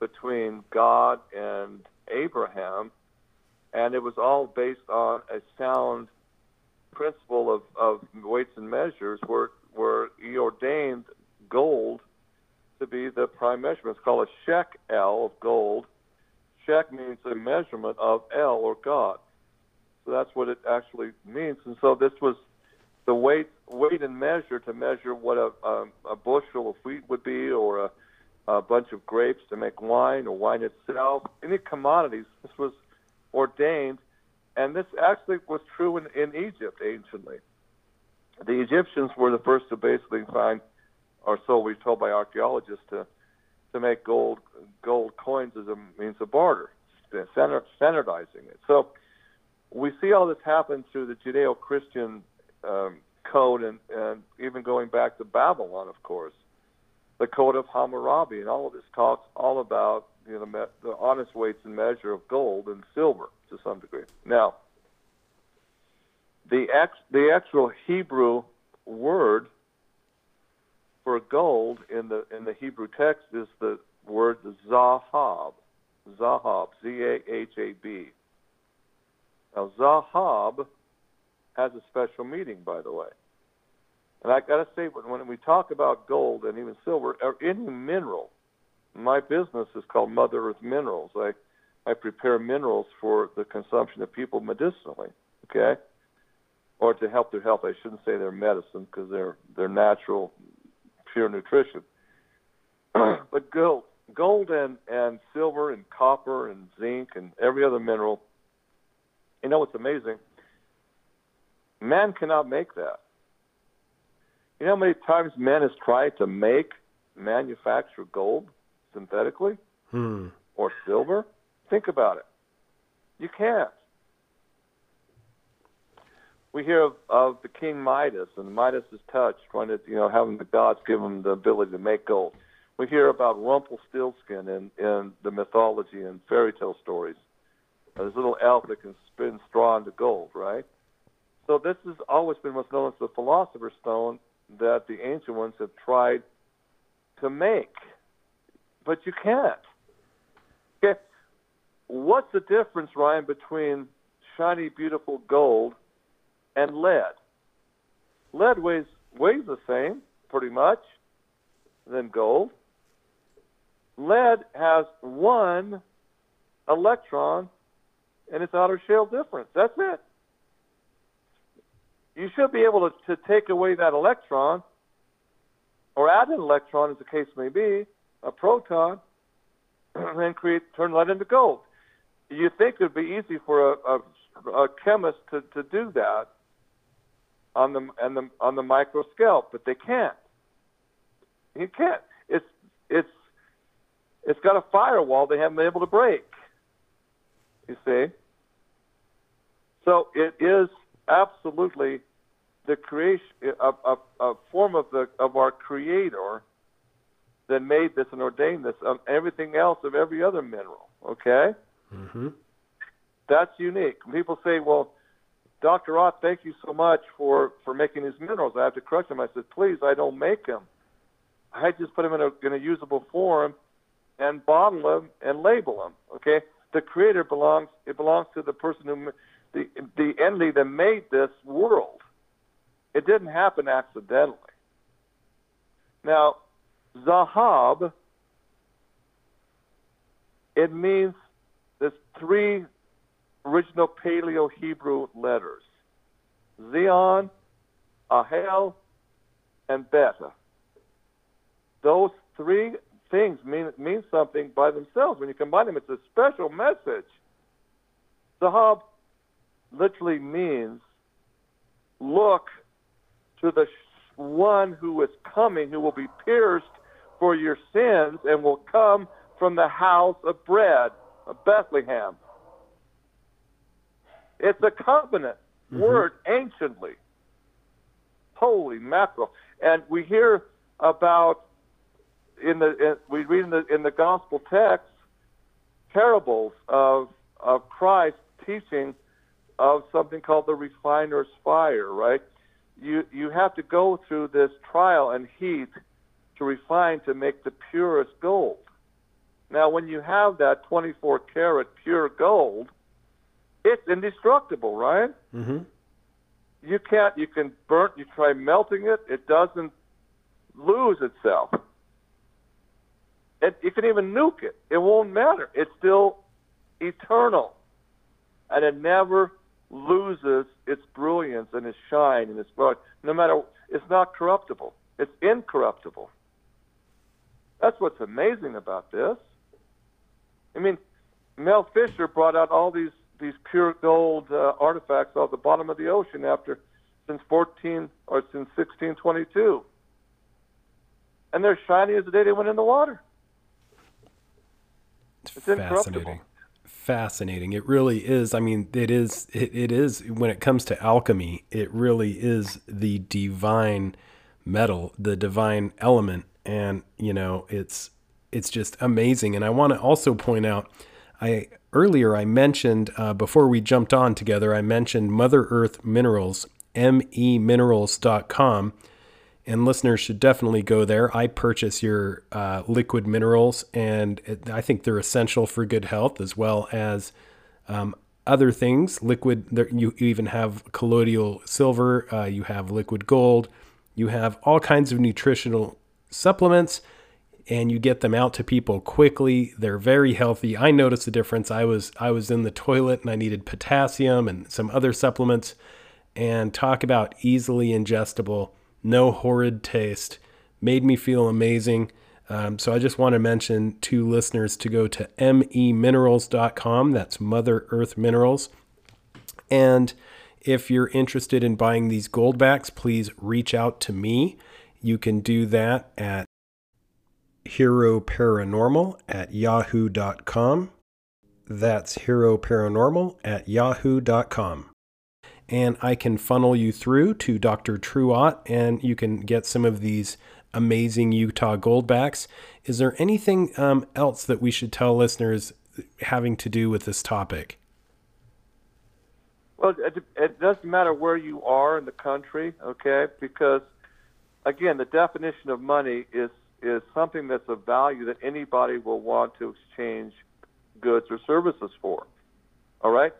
between God and Abraham, and it was all based on a sound principle of, of weights and measures, where where he ordained gold to be the prime measurement. It's called a shekel of gold. Shek means a measurement of El or God. So that's what it actually means. And so this was the weight, weight and measure to measure what a, a, a bushel of wheat would be, or a, a bunch of grapes to make wine, or wine itself. Any commodities. This was ordained, and this actually was true in, in Egypt anciently. The Egyptians were the first to basically find, or so we're told by archaeologists, to to make gold gold coins as a means of barter, standardizing it. So we see all this happen through the Judeo-Christian um, code, and, and even going back to Babylon, of course, the Code of Hammurabi, and all of this talks all about you know the, honest weights and measure of gold and silver to some degree. Now, the ex, the actual Hebrew word for gold in the in the Hebrew text is the word zahab, zahab, z a h a b. Now, Zahab has a special meeting, by the way. And I got to say, when, we talk about gold and even silver or any mineral, my business is called Mother Earth Minerals. I, I prepare minerals for the consumption of people medicinally, okay? Or to help their health. I shouldn't say they're medicine because they're, they're natural, pure nutrition. but gold, gold and, and silver and copper and zinc and every other mineral – you know what's amazing? Man cannot make that. You know how many times man has tried to make, manufacture gold synthetically Hmm. or silver? Think about it. You can't. We hear of, of the King Midas and Midas' touch, trying to, you know, having the gods give him the ability to make gold. We hear about Rumpelstiltskin in, in the mythology and fairy tale stories. This little elf that can spin straw into gold, right? So this has always been what's known as the philosopher's stone that the ancient ones have tried to make, but you can't. Okay, what's the difference, Ryan, between shiny, beautiful gold and lead? Lead weighs weighs the same, pretty much, than gold. Lead has one electron and its outer shell difference. That's it. You should be able to, to take away that electron or add an electron, as the case may be, a proton, and create turn lead into gold. You think it would be easy for a, a, a chemist to, to do that on the, on the on the micro scale, but they can't. You can't. It's it's it's got a firewall they haven't been able to break. You see? So it is absolutely the creation, a, a, a form of the of our Creator that made this and ordained this of everything else of every other mineral. Okay, Mm-hmm. that's unique. People say, "Well, Dr. Ott, thank you so much for for making these minerals. I have to crush them." I said, "Please, I don't make them. I just put them in a in a usable form and bottle them and label them." Okay, the Creator belongs. It belongs to the person who, the the entity that made this world. It didn't happen accidentally. Now, Zahab, it means there's three original Paleo Hebrew letters Zion, Ahel, and Beta. Those three things mean, mean something by themselves. When you combine them, it's a special message. Zahab literally means look to the one who is coming, who will be pierced for your sins and will come from the house of bread of Bethlehem. It's a covenant mm-hmm. word anciently. Holy mackerel! And we hear about in the in, we read in the in the gospel text parables of of Christ teaching of something called the refiner's fire, right? You you have to go through this trial and heat to refine to make the purest gold. Now, when you have that 24 karat pure gold, it's indestructible, right? Mm-hmm. You can't. You can burn. You try melting it. It doesn't lose itself. It, you can even nuke it. It won't matter. It's still eternal, and it never loses its brilliance and its shine and its glory. No matter. It's not corruptible. It's incorruptible. That's what's amazing about this. I mean, Mel Fisher brought out all these these pure gold uh, artifacts off the bottom of the ocean after since 14 or since 1622, and they're shiny as the day they went in the water. It's incorruptible. Fascinating. It really is. I mean, it is. It, it is. When it comes to alchemy, it really is the divine metal, the divine element, and you know, it's it's just amazing. And I want to also point out, I earlier I mentioned uh, before we jumped on together, I mentioned Mother Earth Minerals, meminerals.com and listeners should definitely go there. I purchase your uh, liquid minerals, and it, I think they're essential for good health as well as um, other things. Liquid, there, you, you even have colloidal silver, uh, you have liquid gold, you have all kinds of nutritional supplements, and you get them out to people quickly. They're very healthy. I noticed the difference. I was I was in the toilet and I needed potassium and some other supplements, and talk about easily ingestible no horrid taste, made me feel amazing. Um, so I just want to mention to listeners to go to meminerals.com. That's Mother Earth Minerals. And if you're interested in buying these gold backs, please reach out to me. You can do that at Hero Paranormal at yahoo.com. That's Hero Paranormal at yahoo.com and I can funnel you through to Dr. True Ott and you can get some of these amazing Utah goldbacks. Is there anything um, else that we should tell listeners having to do with this topic? Well, it, it doesn't matter where you are in the country, okay? Because again, the definition of money is is something that's of value that anybody will want to exchange goods or services for. All right?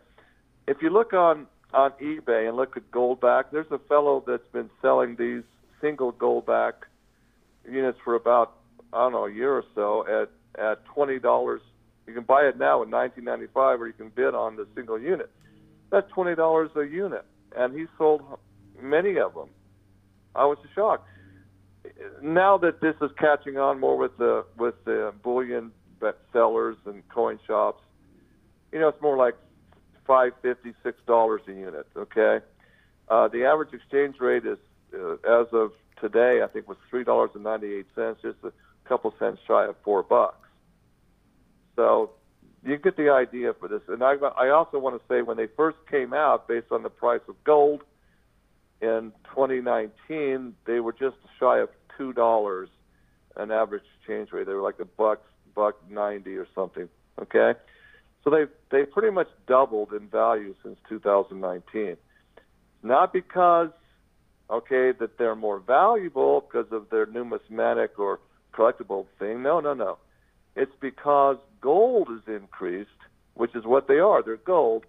If you look on on eBay and look at Goldback, there's a fellow that's been selling these single Goldback units for about I don't know a year or so at at twenty dollars. You can buy it now in 1995, or you can bid on the single unit. That's twenty dollars a unit, and he sold many of them. I was shocked. Now that this is catching on more with the with the bullion sellers and coin shops, you know, it's more like five fifty six dollars a unit. Okay, uh, the average exchange rate is uh, as of today, I think was three dollars and ninety eight cents, just a couple cents shy of four bucks. So you get the idea for this. And I, I also want to say when they first came out, based on the price of gold in 2019, they were just shy of two dollars an average exchange rate. They were like a buck, buck ninety or something. Okay, so they they pretty much doubled in value since 2019. Not because okay that they're more valuable because of their numismatic or collectible thing. No, no, no. It's because gold is increased, which is what they are. They're gold,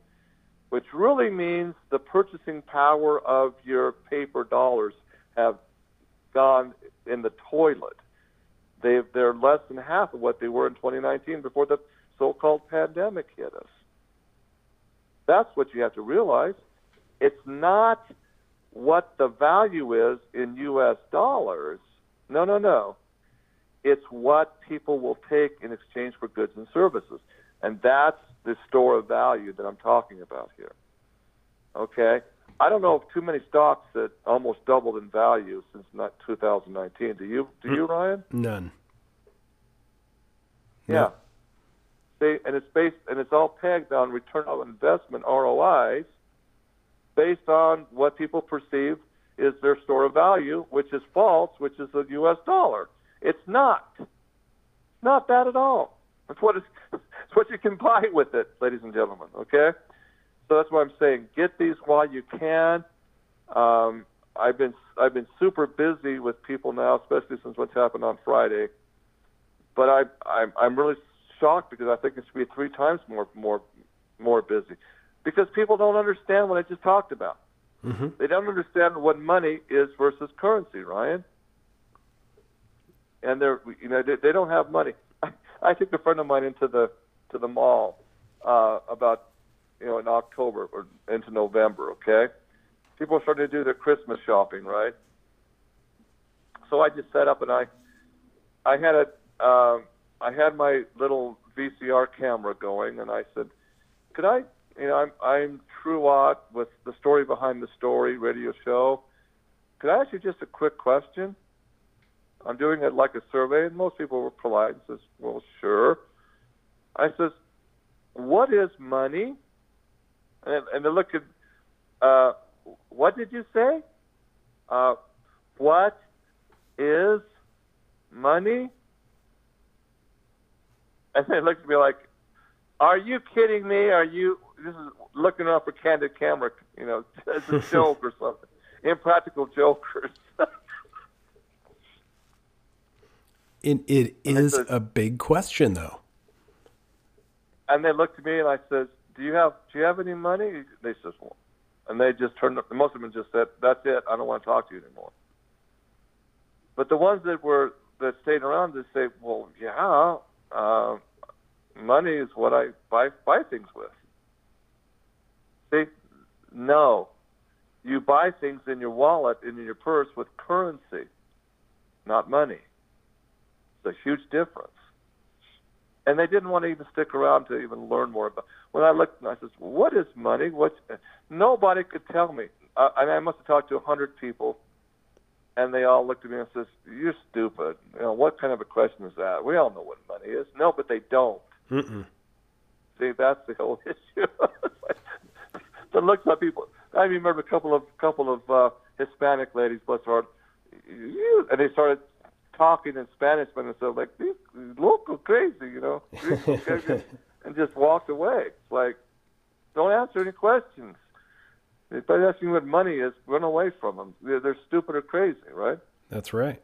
which really means the purchasing power of your paper dollars have gone in the toilet. They they're less than half of what they were in 2019 before the so-called pandemic hit us. That's what you have to realize. It's not what the value is in U.S. dollars. No, no, no. It's what people will take in exchange for goods and services. And that's the store of value that I'm talking about here. Okay? I don't know of too many stocks that almost doubled in value since 2019. Do you? Do you, hmm. Ryan? None. Yeah. See, and it's based and it's all pegged on return on investment ROIs, based on what people perceive is their store of value, which is false, which is the U.S. dollar. It's not. Not that at all. That's what it's, it's what you can buy with it, ladies and gentlemen. Okay. So that's why I'm saying get these while you can. Um, I've been I've been super busy with people now, especially since what's happened on Friday. But I I'm I'm really shocked because I think it should be three times more more more busy because people don't understand what I just talked about. Mm-hmm. They don't understand what money is versus currency, Ryan. And they're you know they, they don't have money. I, I took a friend of mine into the to the mall uh, about you know in October or into November. Okay, people are starting to do their Christmas shopping, right? So I just set up and I I had a um, I had my little VCR camera going, and I said, "Could I? You know, I'm I'm True Ott with the story behind the story radio show. Could I ask you just a quick question? I'm doing it like a survey, and most people were polite and says, "Well, sure." I says, "What is money?" And and they look at, uh, "What did you say? Uh, what is money?" And they looked at me like, "Are you kidding me? Are you this is looking up for candid camera, you know, as a joke or something? Impractical jokers." It it is a big question though. and they looked at me and I said, "Do you have do you have any money?" They says, well, and they just turned. up Most of them just said, "That's it. I don't want to talk to you anymore." But the ones that were that stayed around, they say, "Well, yeah, uh, money is what I buy buy things with." See, no, you buy things in your wallet and in your purse with currency, not money. It's a huge difference. And they didn't want to even stick around to even learn more about. When I looked, I said, "What is money? What?" Nobody could tell me. Uh, I mean, I must have talked to a hundred people, and they all looked at me and says, "You're stupid. You know what kind of a question is that? We all know what money is." No, but they don't. Mm-mm. See, that's the whole issue. the looks on people. I remember a couple of couple of uh, Hispanic ladies, bless her heart, and they started talking in Spanish when they said like, "These local crazy," you know, and just walked away. It's like, don't answer any questions. If they're asking what money is, run away from them. They're, they're stupid or crazy, right? That's right.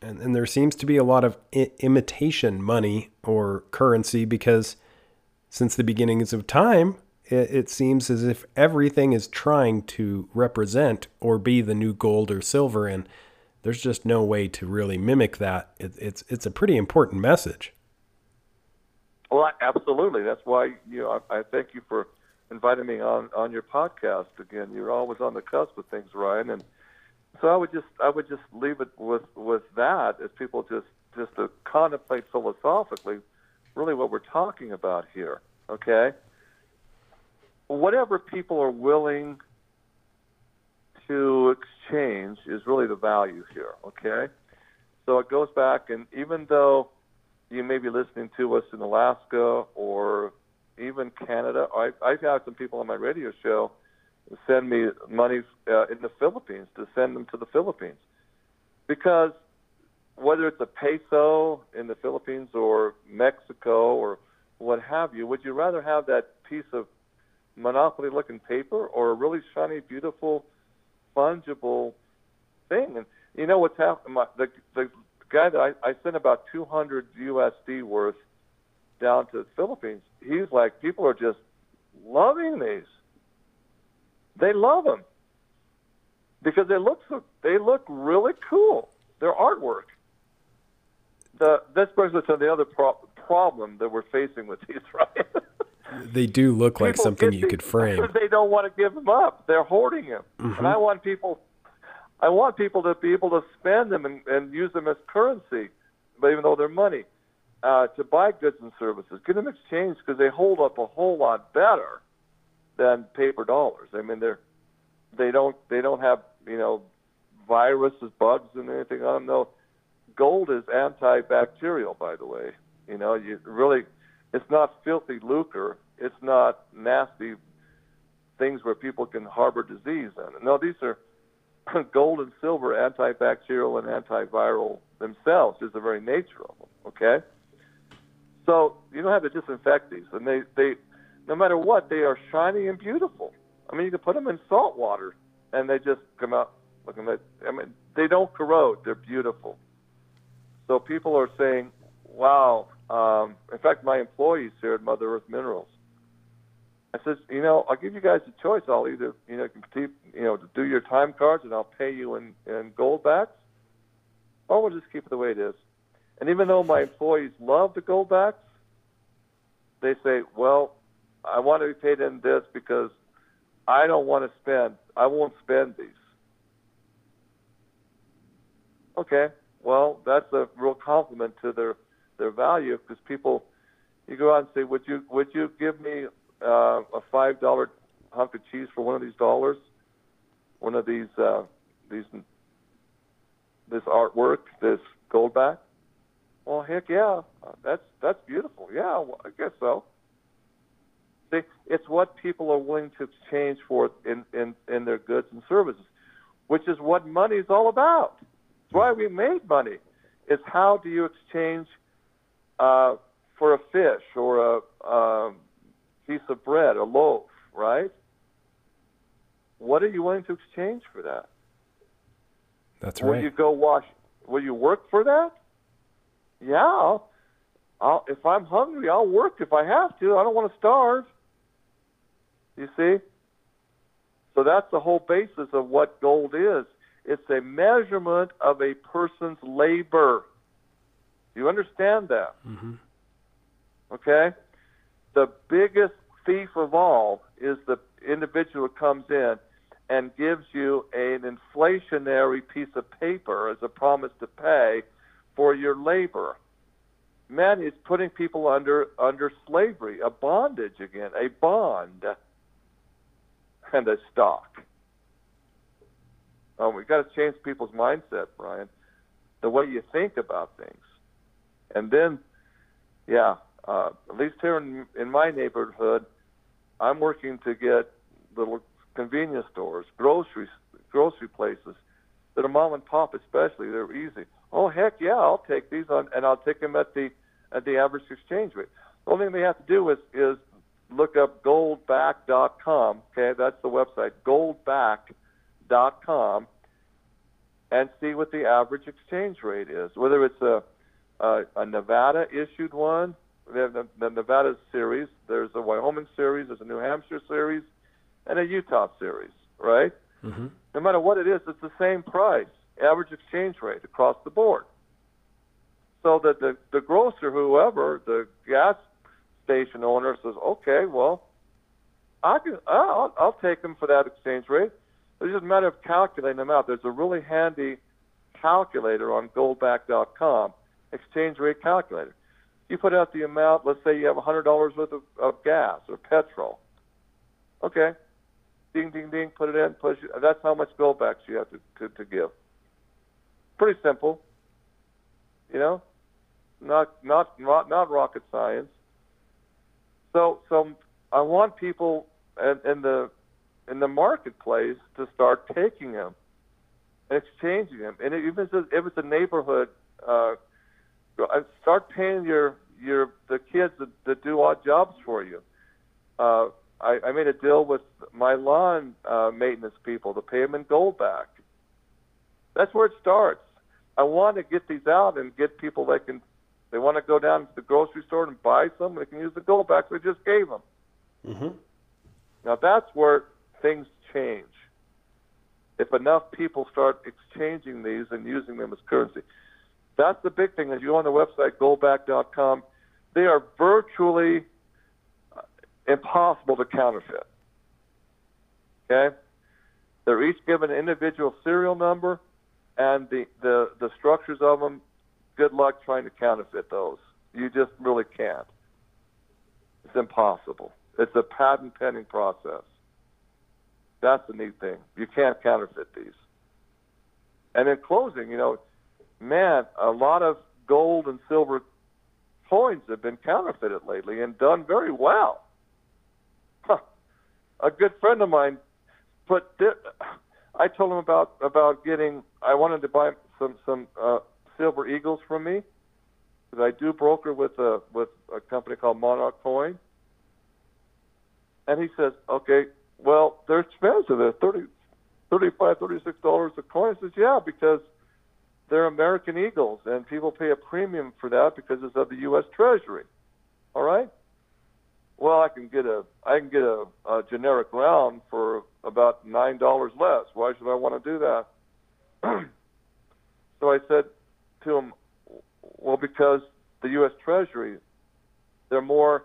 And and there seems to be a lot of I- imitation money or currency because since the beginnings of time, it, it seems as if everything is trying to represent or be the new gold or silver, and there's just no way to really mimic that. It, it's it's a pretty important message. Well, absolutely. That's why you know I, I thank you for inviting me on on your podcast again. You're always on the cusp of things, Ryan, and so I would just I would just leave it with with that as people just just to contemplate philosophically, really what we're talking about here. Okay, whatever people are willing to exchange is really the value here. Okay, so it goes back, and even though you may be listening to us in Alaska or even Canada. I, I've had some people on my radio show send me money uh, in the Philippines to send them to the Philippines because whether it's a peso in the Philippines or Mexico or what have you, would you rather have that piece of monopoly looking paper or a really shiny, beautiful, fungible thing? And you know what's happening? The, the guy that I, I sent about 200 USD worth down to the Philippines, he's like, people are just loving these. They love them because they look so, they look really cool. They're artwork. The, this brings us to the other pro- problem that we're facing with these, right? they do look like something you could frame. They don't want to give them up. They're hoarding them, mm-hmm. and I want people, I want people to be able to spend them and, and use them as currency, but even though they're money, uh, to buy goods and services, get them exchanged because they hold up a whole lot better than paper dollars. I mean, they're they don't they don't have you know viruses, bugs, and anything on them. No, gold is antibacterial, by the way. You know, you really, it's not filthy lucre. It's not nasty things where people can harbor disease in. No, these are gold and silver antibacterial and antiviral themselves, is the very nature of them. Okay, so you don't have to disinfect these, and they they no matter what, they are shiny and beautiful. I mean, you can put them in salt water, and they just come out looking like. I mean, they don't corrode. They're beautiful. So people are saying, "Wow." Um, in fact, my employees here at Mother Earth Minerals, I said, you know, I'll give you guys a choice. I'll either, you know, keep, you know, do your time cards, and I'll pay you in in gold backs, or we'll just keep it the way it is. And even though my employees love the gold backs, they say, well, I want to be paid in this because I don't want to spend. I won't spend these. Okay, well, that's a real compliment to their their value because people, you go out and say, would you would you give me uh, a five dollar hunk of cheese for one of these dollars, one of these uh, these this artwork, this gold back? Well, heck yeah, that's that's beautiful. Yeah, well, I guess so. See, it's what people are willing to exchange for in, in, in their goods and services, which is what money is all about. It's why we made money. It's how do you exchange uh, for a fish or a um, piece of bread, a loaf, right? What are you willing to exchange for that? That's right. Will you go wash? Will you work for that? Yeah. I'll, I'll, if I'm hungry, I'll work if I have to. I don't want to starve. You see? So that's the whole basis of what gold is. It's a measurement of a person's labor. Do you understand that? Mm-hmm. Okay? The biggest thief of all is the individual who comes in and gives you an inflationary piece of paper as a promise to pay for your labor. Man is putting people under under slavery, a bondage again, a bond and a stock. Um, we've got to change people's mindset, Brian, the way you think about things. And then, yeah, uh, at least here in, in my neighborhood, I'm working to get little convenience stores, grocery grocery places that are mom and pop, especially. They're easy. Oh heck yeah, I'll take these on, and I'll take them at the at the average exchange rate. The only thing they have to do is is look up goldback.com. Okay, that's the website, goldback.com, and see what the average exchange rate is. Whether it's a a, a Nevada issued one, they have the, the Nevada series. There's a Wyoming series. There's a New Hampshire series, and a Utah series. Right. Mm-hmm. No matter what it is, it's the same price, average exchange rate across the board. So that the the grocer, whoever, the gas station owner says, okay, well, I can, uh, I'll, I'll take them for that exchange rate. It's just a matter of calculating them out. There's a really handy calculator on goldback.com, exchange rate calculator. You put out the amount, let's say you have $100 worth of, of gas or petrol. Okay. Ding, ding, ding, put it in, push it. That's how much goldbacks you have to, to, to give. Pretty simple. You know? not not not not rocket science. So so I want people in, in the in the marketplace to start taking them and exchanging them. And even if it's a, if it's a neighborhood, uh, start paying your your the kids that, that do odd jobs for you. Uh, I, I made a deal with my lawn uh, maintenance people to pay them in gold back. That's where it starts. I want to get these out and get people that can. They want to go down to the grocery store and buy some. They can use the gold backs we just gave them. Mm-hmm. Now that's where things change. If enough people start exchanging these and using them as currency, that's the big thing. As you go on the website goldback.com, they are virtually uh, impossible to counterfeit. Okay, they're each given an individual serial number, and the the the structures of them. Good luck trying to counterfeit those. You just really can't. It's impossible. It's a patent pending process. That's the neat thing. You can't counterfeit these. And in closing, you know, man, a lot of gold and silver coins have been counterfeited lately and done very well. Huh. A good friend of mine put. I told him about about getting. I wanted to buy some some uh, silver eagles from me because I do broker with a with a company called Monarch Coin. And he says, okay, well, they're expensive. They're thirty, thirty-five, thirty-six dollars a coin. I says, yeah, because they're American Eagles, and people pay a premium for that because it's of the U.S. Treasury. All right. Well, I can get a I can get a, a generic round for about nine dollars less. Why should I want to do that? so I said to them, well, because the U.S. Treasury, they're more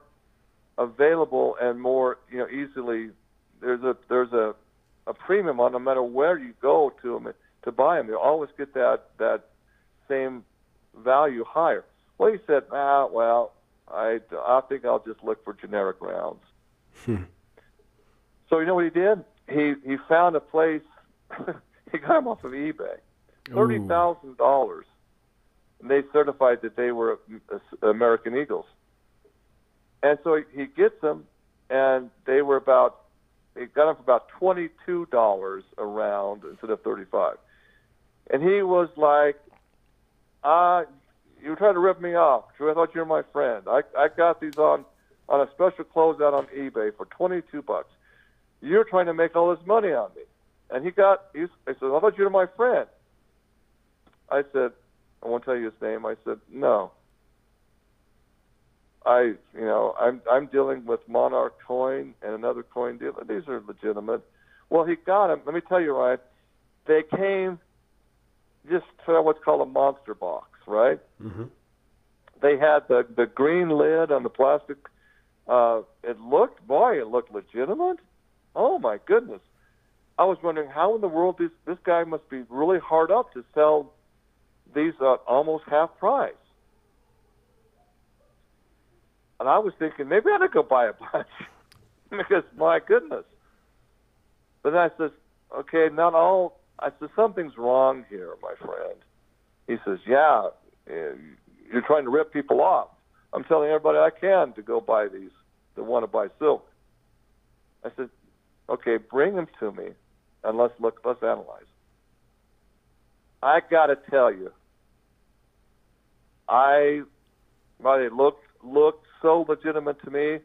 available and more you know easily there's a there's a a premium on no matter where you go to them to buy them. You always get that that same value higher. Well, he said, ah, well, I I think I'll just look for generic rounds. Hmm. So you know what he did? He he found a place. he got them off of eBay, thirty thousand dollars. They certified that they were American Eagles. And so he, he gets them, and they were about he got them for about twenty two dollars a round instead of thirty five. And he was like, "Ah, you were trying to rip me off. I thought you were my friend. I I got these on on a special closeout on eBay for twenty two bucks. You're trying to make all this money on me." And he got he's I said, "I thought you were my friend." I said, "I won't tell you his name." I said, "No." I, you know, I'm I'm dealing with Monarch Coin and another coin dealer. These are legitimate. Well, he got them. Let me tell you, Ryan. They came just to what's called a monster box, right? Mm-hmm. They had the the green lid on the plastic. Uh, it looked, boy, it looked legitimate. Oh my goodness! I was wondering how in the world this this guy must be really hard up to sell these are almost half price. And I was thinking maybe I ought to go buy a bunch because my goodness. But I says, okay, not all. I said something's wrong here, my friend. He says, yeah, eh, you're trying to rip people off. I'm telling everybody I can to go buy these that want to buy silk. I said, okay, bring them to me, and let's look. Let's analyze. I got to tell you, I, well, they looked looked so legitimate to me.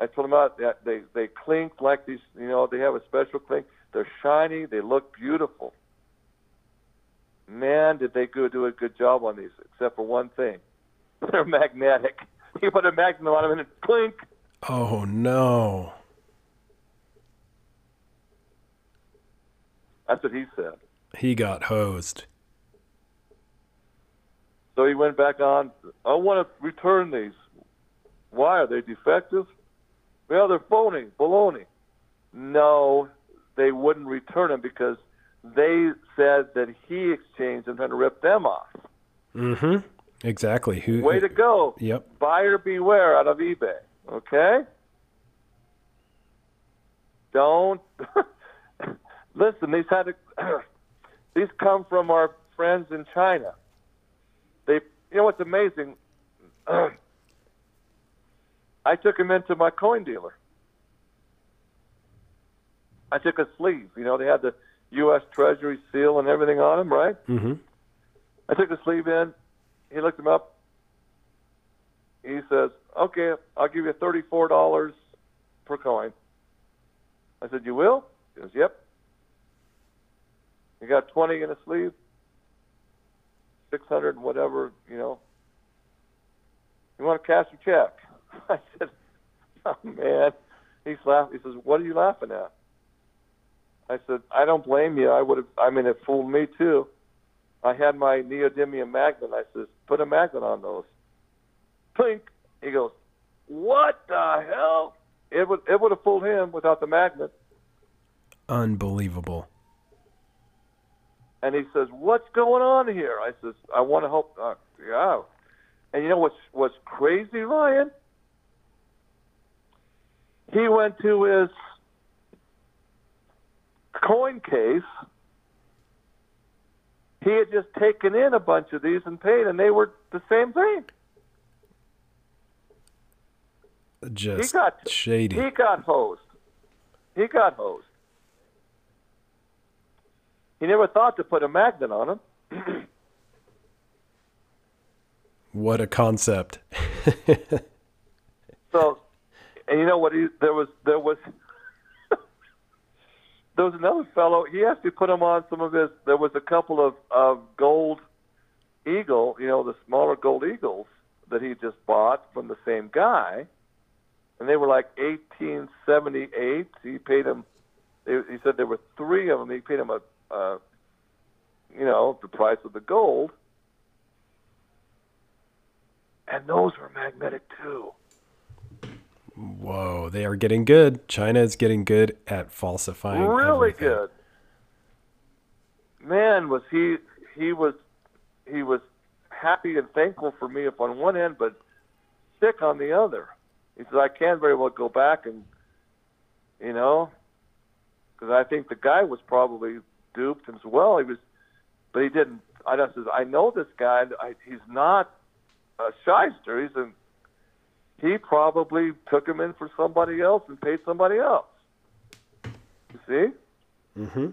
I told them about that they they clink like these, you know, they have a special clink. They're shiny. They look beautiful. Man, did they go do a good job on these, except for one thing. They're magnetic. You put a magnet on them and it clink. Oh no. That's what he said. He got hosed. So he went back on. I want to return these. Why are they defective? Well, they're phony, baloney. No, they wouldn't return them because they said that he exchanged them trying to rip them off. Mm-hmm. Exactly. Who? Way to go. Yep. Buyer beware out of eBay. Okay. Don't listen. These had to, these come from our friends in China. You know what's amazing? I took him into my coin dealer. I took a sleeve. You know, they had the U.S. Treasury seal and everything on them, right? Mm-hmm. I took the sleeve in. He looked him up. He says, "Okay, I'll give you thirty-four dollars per coin." I said, "You will?" He goes, "Yep." You got twenty in a sleeve, six hundred and whatever, you know. You want to cash a check? I said, "Oh man." He's laughing. He says, "What are you laughing at?" I said, "I don't blame you. I would have. I mean, it fooled me too." I had my neodymium magnet. I says, "Put a magnet on those." Clink. He goes, "What the hell?" It would it would have fooled him without the magnet. Unbelievable. And he says, "What's going on here?" I says, "I want to help." Uh, yeah. And you know what's what's crazy, Ryan? He went to his coin case. He had just taken in a bunch of these and paid, and they were the same thing. Just got- shady. He got hosed. He got hosed. He never thought to put a magnet on him. what a concept. So, and you know what? He, there was there was there was another fellow. He actually put him on some of his. There was a couple of of gold eagle, you know, the smaller gold eagles that he just bought from the same guy, and they were like eighteen seventy eight. He paid him. He he said there were three of them. He paid him a, a you know, the price of the gold. And those were magnetic too. Whoa, they are getting good. China is getting good at falsifying. really everything. good. Man, was he he was he was happy and thankful for me up on one end, but sick on the other. He says I can't very well go back and you know because I think the guy was probably duped him as well. He was, but he didn't. I just says I know this guy. I, he's not a shyster. He's a he probably took him in for somebody else and paid somebody else. You see? Mm-hmm.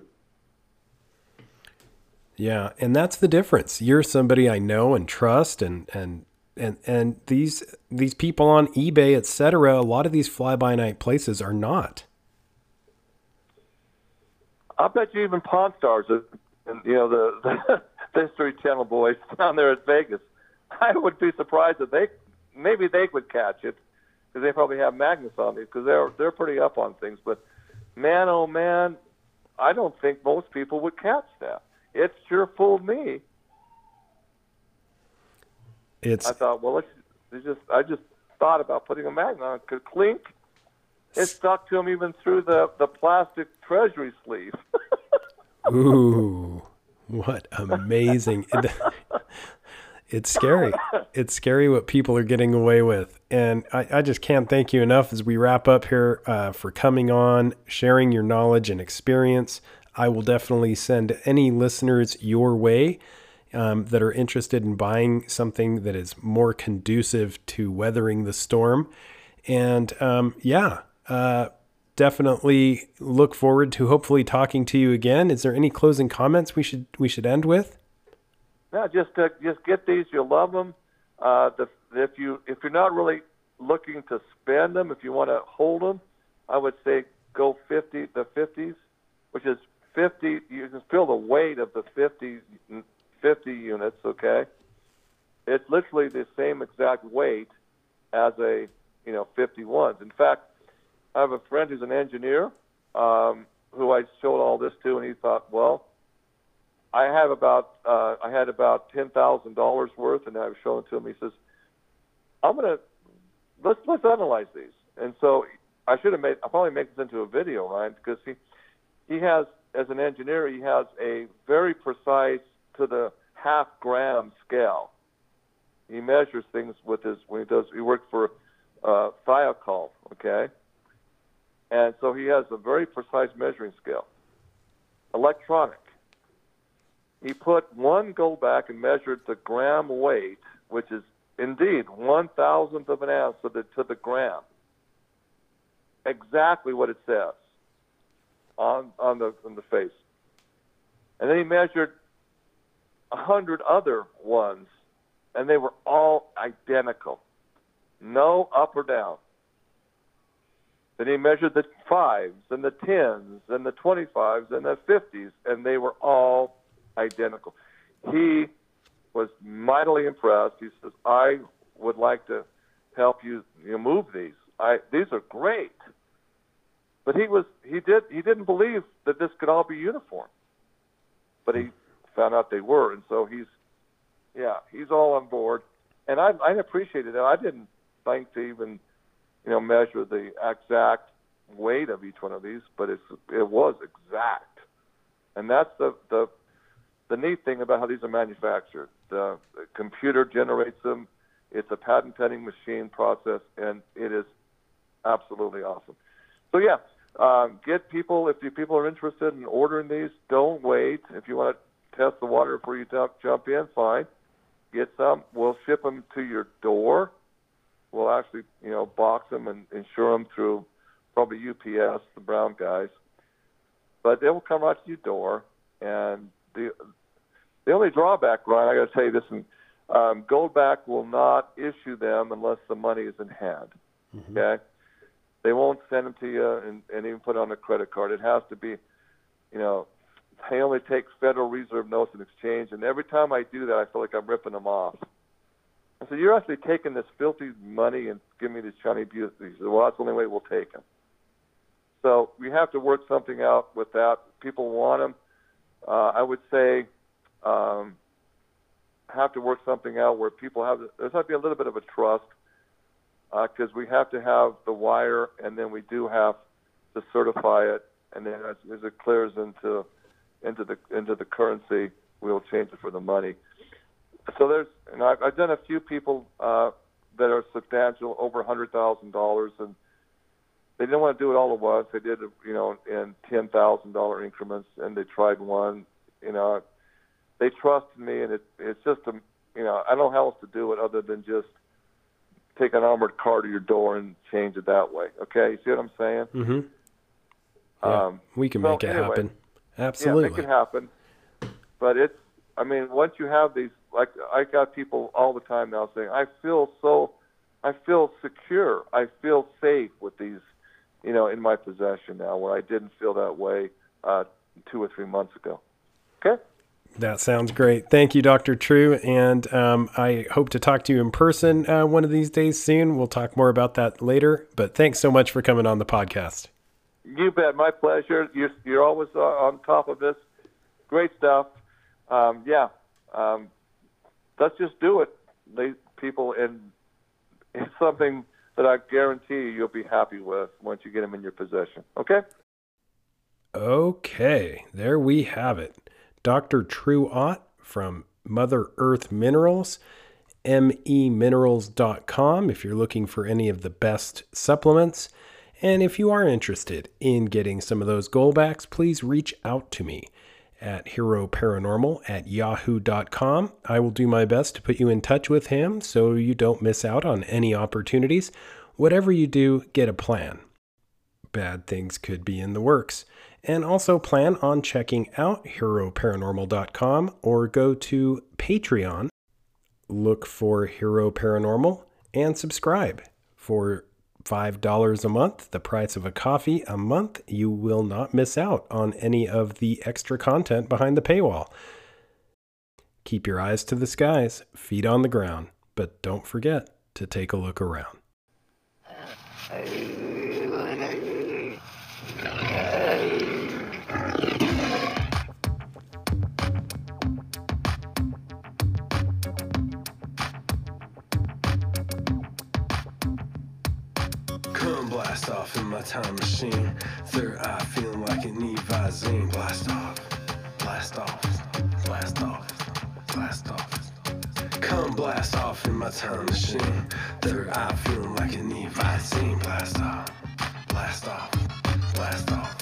Yeah, and that's the difference. You're somebody I know and trust, and and and and these these people on eBay, etc. A lot of these fly by night places are not. I bet you even Pawn Stars, and you know the, the History Channel boys down there at Vegas. I would be surprised if they maybe they would catch it because they probably have magnets on these because they're they're pretty up on things. But man, oh man, I don't think most people would catch that. It sure fooled me. It's I thought, well, let's it's just I just thought about putting a magnet on. it. Could clink. It stuck to him even through the the plastic treasury sleeve. ooh, what amazing! It- it's scary. It's scary what people are getting away with, and I, I just can't thank you enough as we wrap up here uh, for coming on, sharing your knowledge and experience. I will definitely send any listeners your way um, that are interested in buying something that is more conducive to weathering the storm. And um, yeah, uh, definitely look forward to hopefully talking to you again. Is there any closing comments we should we should end with? No, just uh, just get these. You'll love them. Uh, the, if you if you're not really looking to spend them, if you want to hold them, I would say go 50 the 50s, which is 50. You can feel the weight of the 50 50 units. Okay, it's literally the same exact weight as a you know 51s. In fact, I have a friend who's an engineer um, who I showed all this to, and he thought, well. I have about uh, I had about ten thousand dollars worth, and I was showing it to him. He says, "I'm gonna let's let's analyze these." And so I should have made I'll probably make this into a video, Ryan, because he he has as an engineer he has a very precise to the half gram scale. He measures things with his when he does he works for uh, Thiokol, okay, and so he has a very precise measuring scale, electronic he put one gold back and measured the gram weight which is indeed one thousandth of an ounce to the to the gram. Exactly what it says on on the on the face. And then he measured a hundred other ones, and they were all identical, no up or down. Then he measured the fives and the tens and the twenty-fives and the fifties, and they were all identical. He was mightily impressed. He says, "I would like to help you, you move these. I these are great." But he was he did he didn't believe that this could all be uniform. But he found out they were, and so he's yeah he's all on board. And I I appreciated it. I didn't think to even you know measure the exact weight of each one of these, but it's it was exact, and that's the the the neat thing about how these are manufactured. The, the computer generates them. It's a patent pending machine process, and it is absolutely awesome. So yeah, um, get people if you people are interested in ordering these. Don't wait. If you want to test the water before you jump jump in, fine. Get some. We'll ship them to your door. We'll actually you know box them and insure them through probably UPS, the brown guys. But they will come right to your door, and the the only drawback, Ryan, I got to tell you this, and um, Goldback will not issue them unless the money is in hand. Mm-hmm. Okay, they won't send them to you and, and even put on a credit card. It has to be, you know, they only take Federal Reserve notes in exchange, and every time I do that, I feel like I'm ripping them off. I said, "You're actually taking this filthy money and giving me these shiny beauties." He said, "Well, that's the only way we'll take them." So we have to work something out with that. People want them. Uh, I would say um, have to work something out where people have. There's have to be a little bit of a trust because uh, we have to have the wire, and then we do have to certify it, and then as, as it clears into into the into the currency, we'll change it for the money. So there's, and I've, I've done a few people uh, that are substantial, over a hundred thousand dollars, and they didn't want to do it all at once. They did, you know, in ten thousand dollar increments, and they tried one. You know, they trusted me, and it, it's just a, you know, I don't know how else to do it other than just take an armored car to your door and change it that way. Okay, you see what I'm saying? Mm-hmm. Yeah, um, we can make it anyway, happen. Absolutely, yeah, make it happen. But it's, I mean, once you have these, like I got people all the time now saying, I feel so, I feel secure, I feel safe with these, you know, in my possession now, where I didn't feel that way uh, two or three months ago. Okay. That sounds great. Thank you, Dr. True. And um, I hope to talk to you in person uh, one of these days soon. We'll talk more about that later. But thanks so much for coming on the podcast. You bet. My pleasure. You're, you're always uh, on top of this. Great stuff. Um, yeah. Um, let's just do it, they, people. And it's something that I guarantee you you'll be happy with once you get them in your possession. Okay? Okay. There we have it. Dr. True Ott from Mother Earth Minerals, meminerals.com if you're looking for any of the best supplements. And if you are interested in getting some of those goldbacks, please reach out to me at heroparanormal at yahoo.com. I will do my best to put you in touch with him so you don't miss out on any opportunities. Whatever you do, get a plan. Bad things could be in the works. And also plan on checking out heroparanormal.com or go to Patreon, look for Hero Paranormal, and subscribe. For $5 a month, the price of a coffee a month, you will not miss out on any of the extra content behind the paywall. Keep your eyes to the skies, feet on the ground, but don't forget to take a look around. Blast off in my time machine. Third eye feeling like an Evazine. Blast off, blast off, blast off, blast off. Come blast off in my time machine. Third eye feeling like an Evazine. Blast off, blast off, blast off.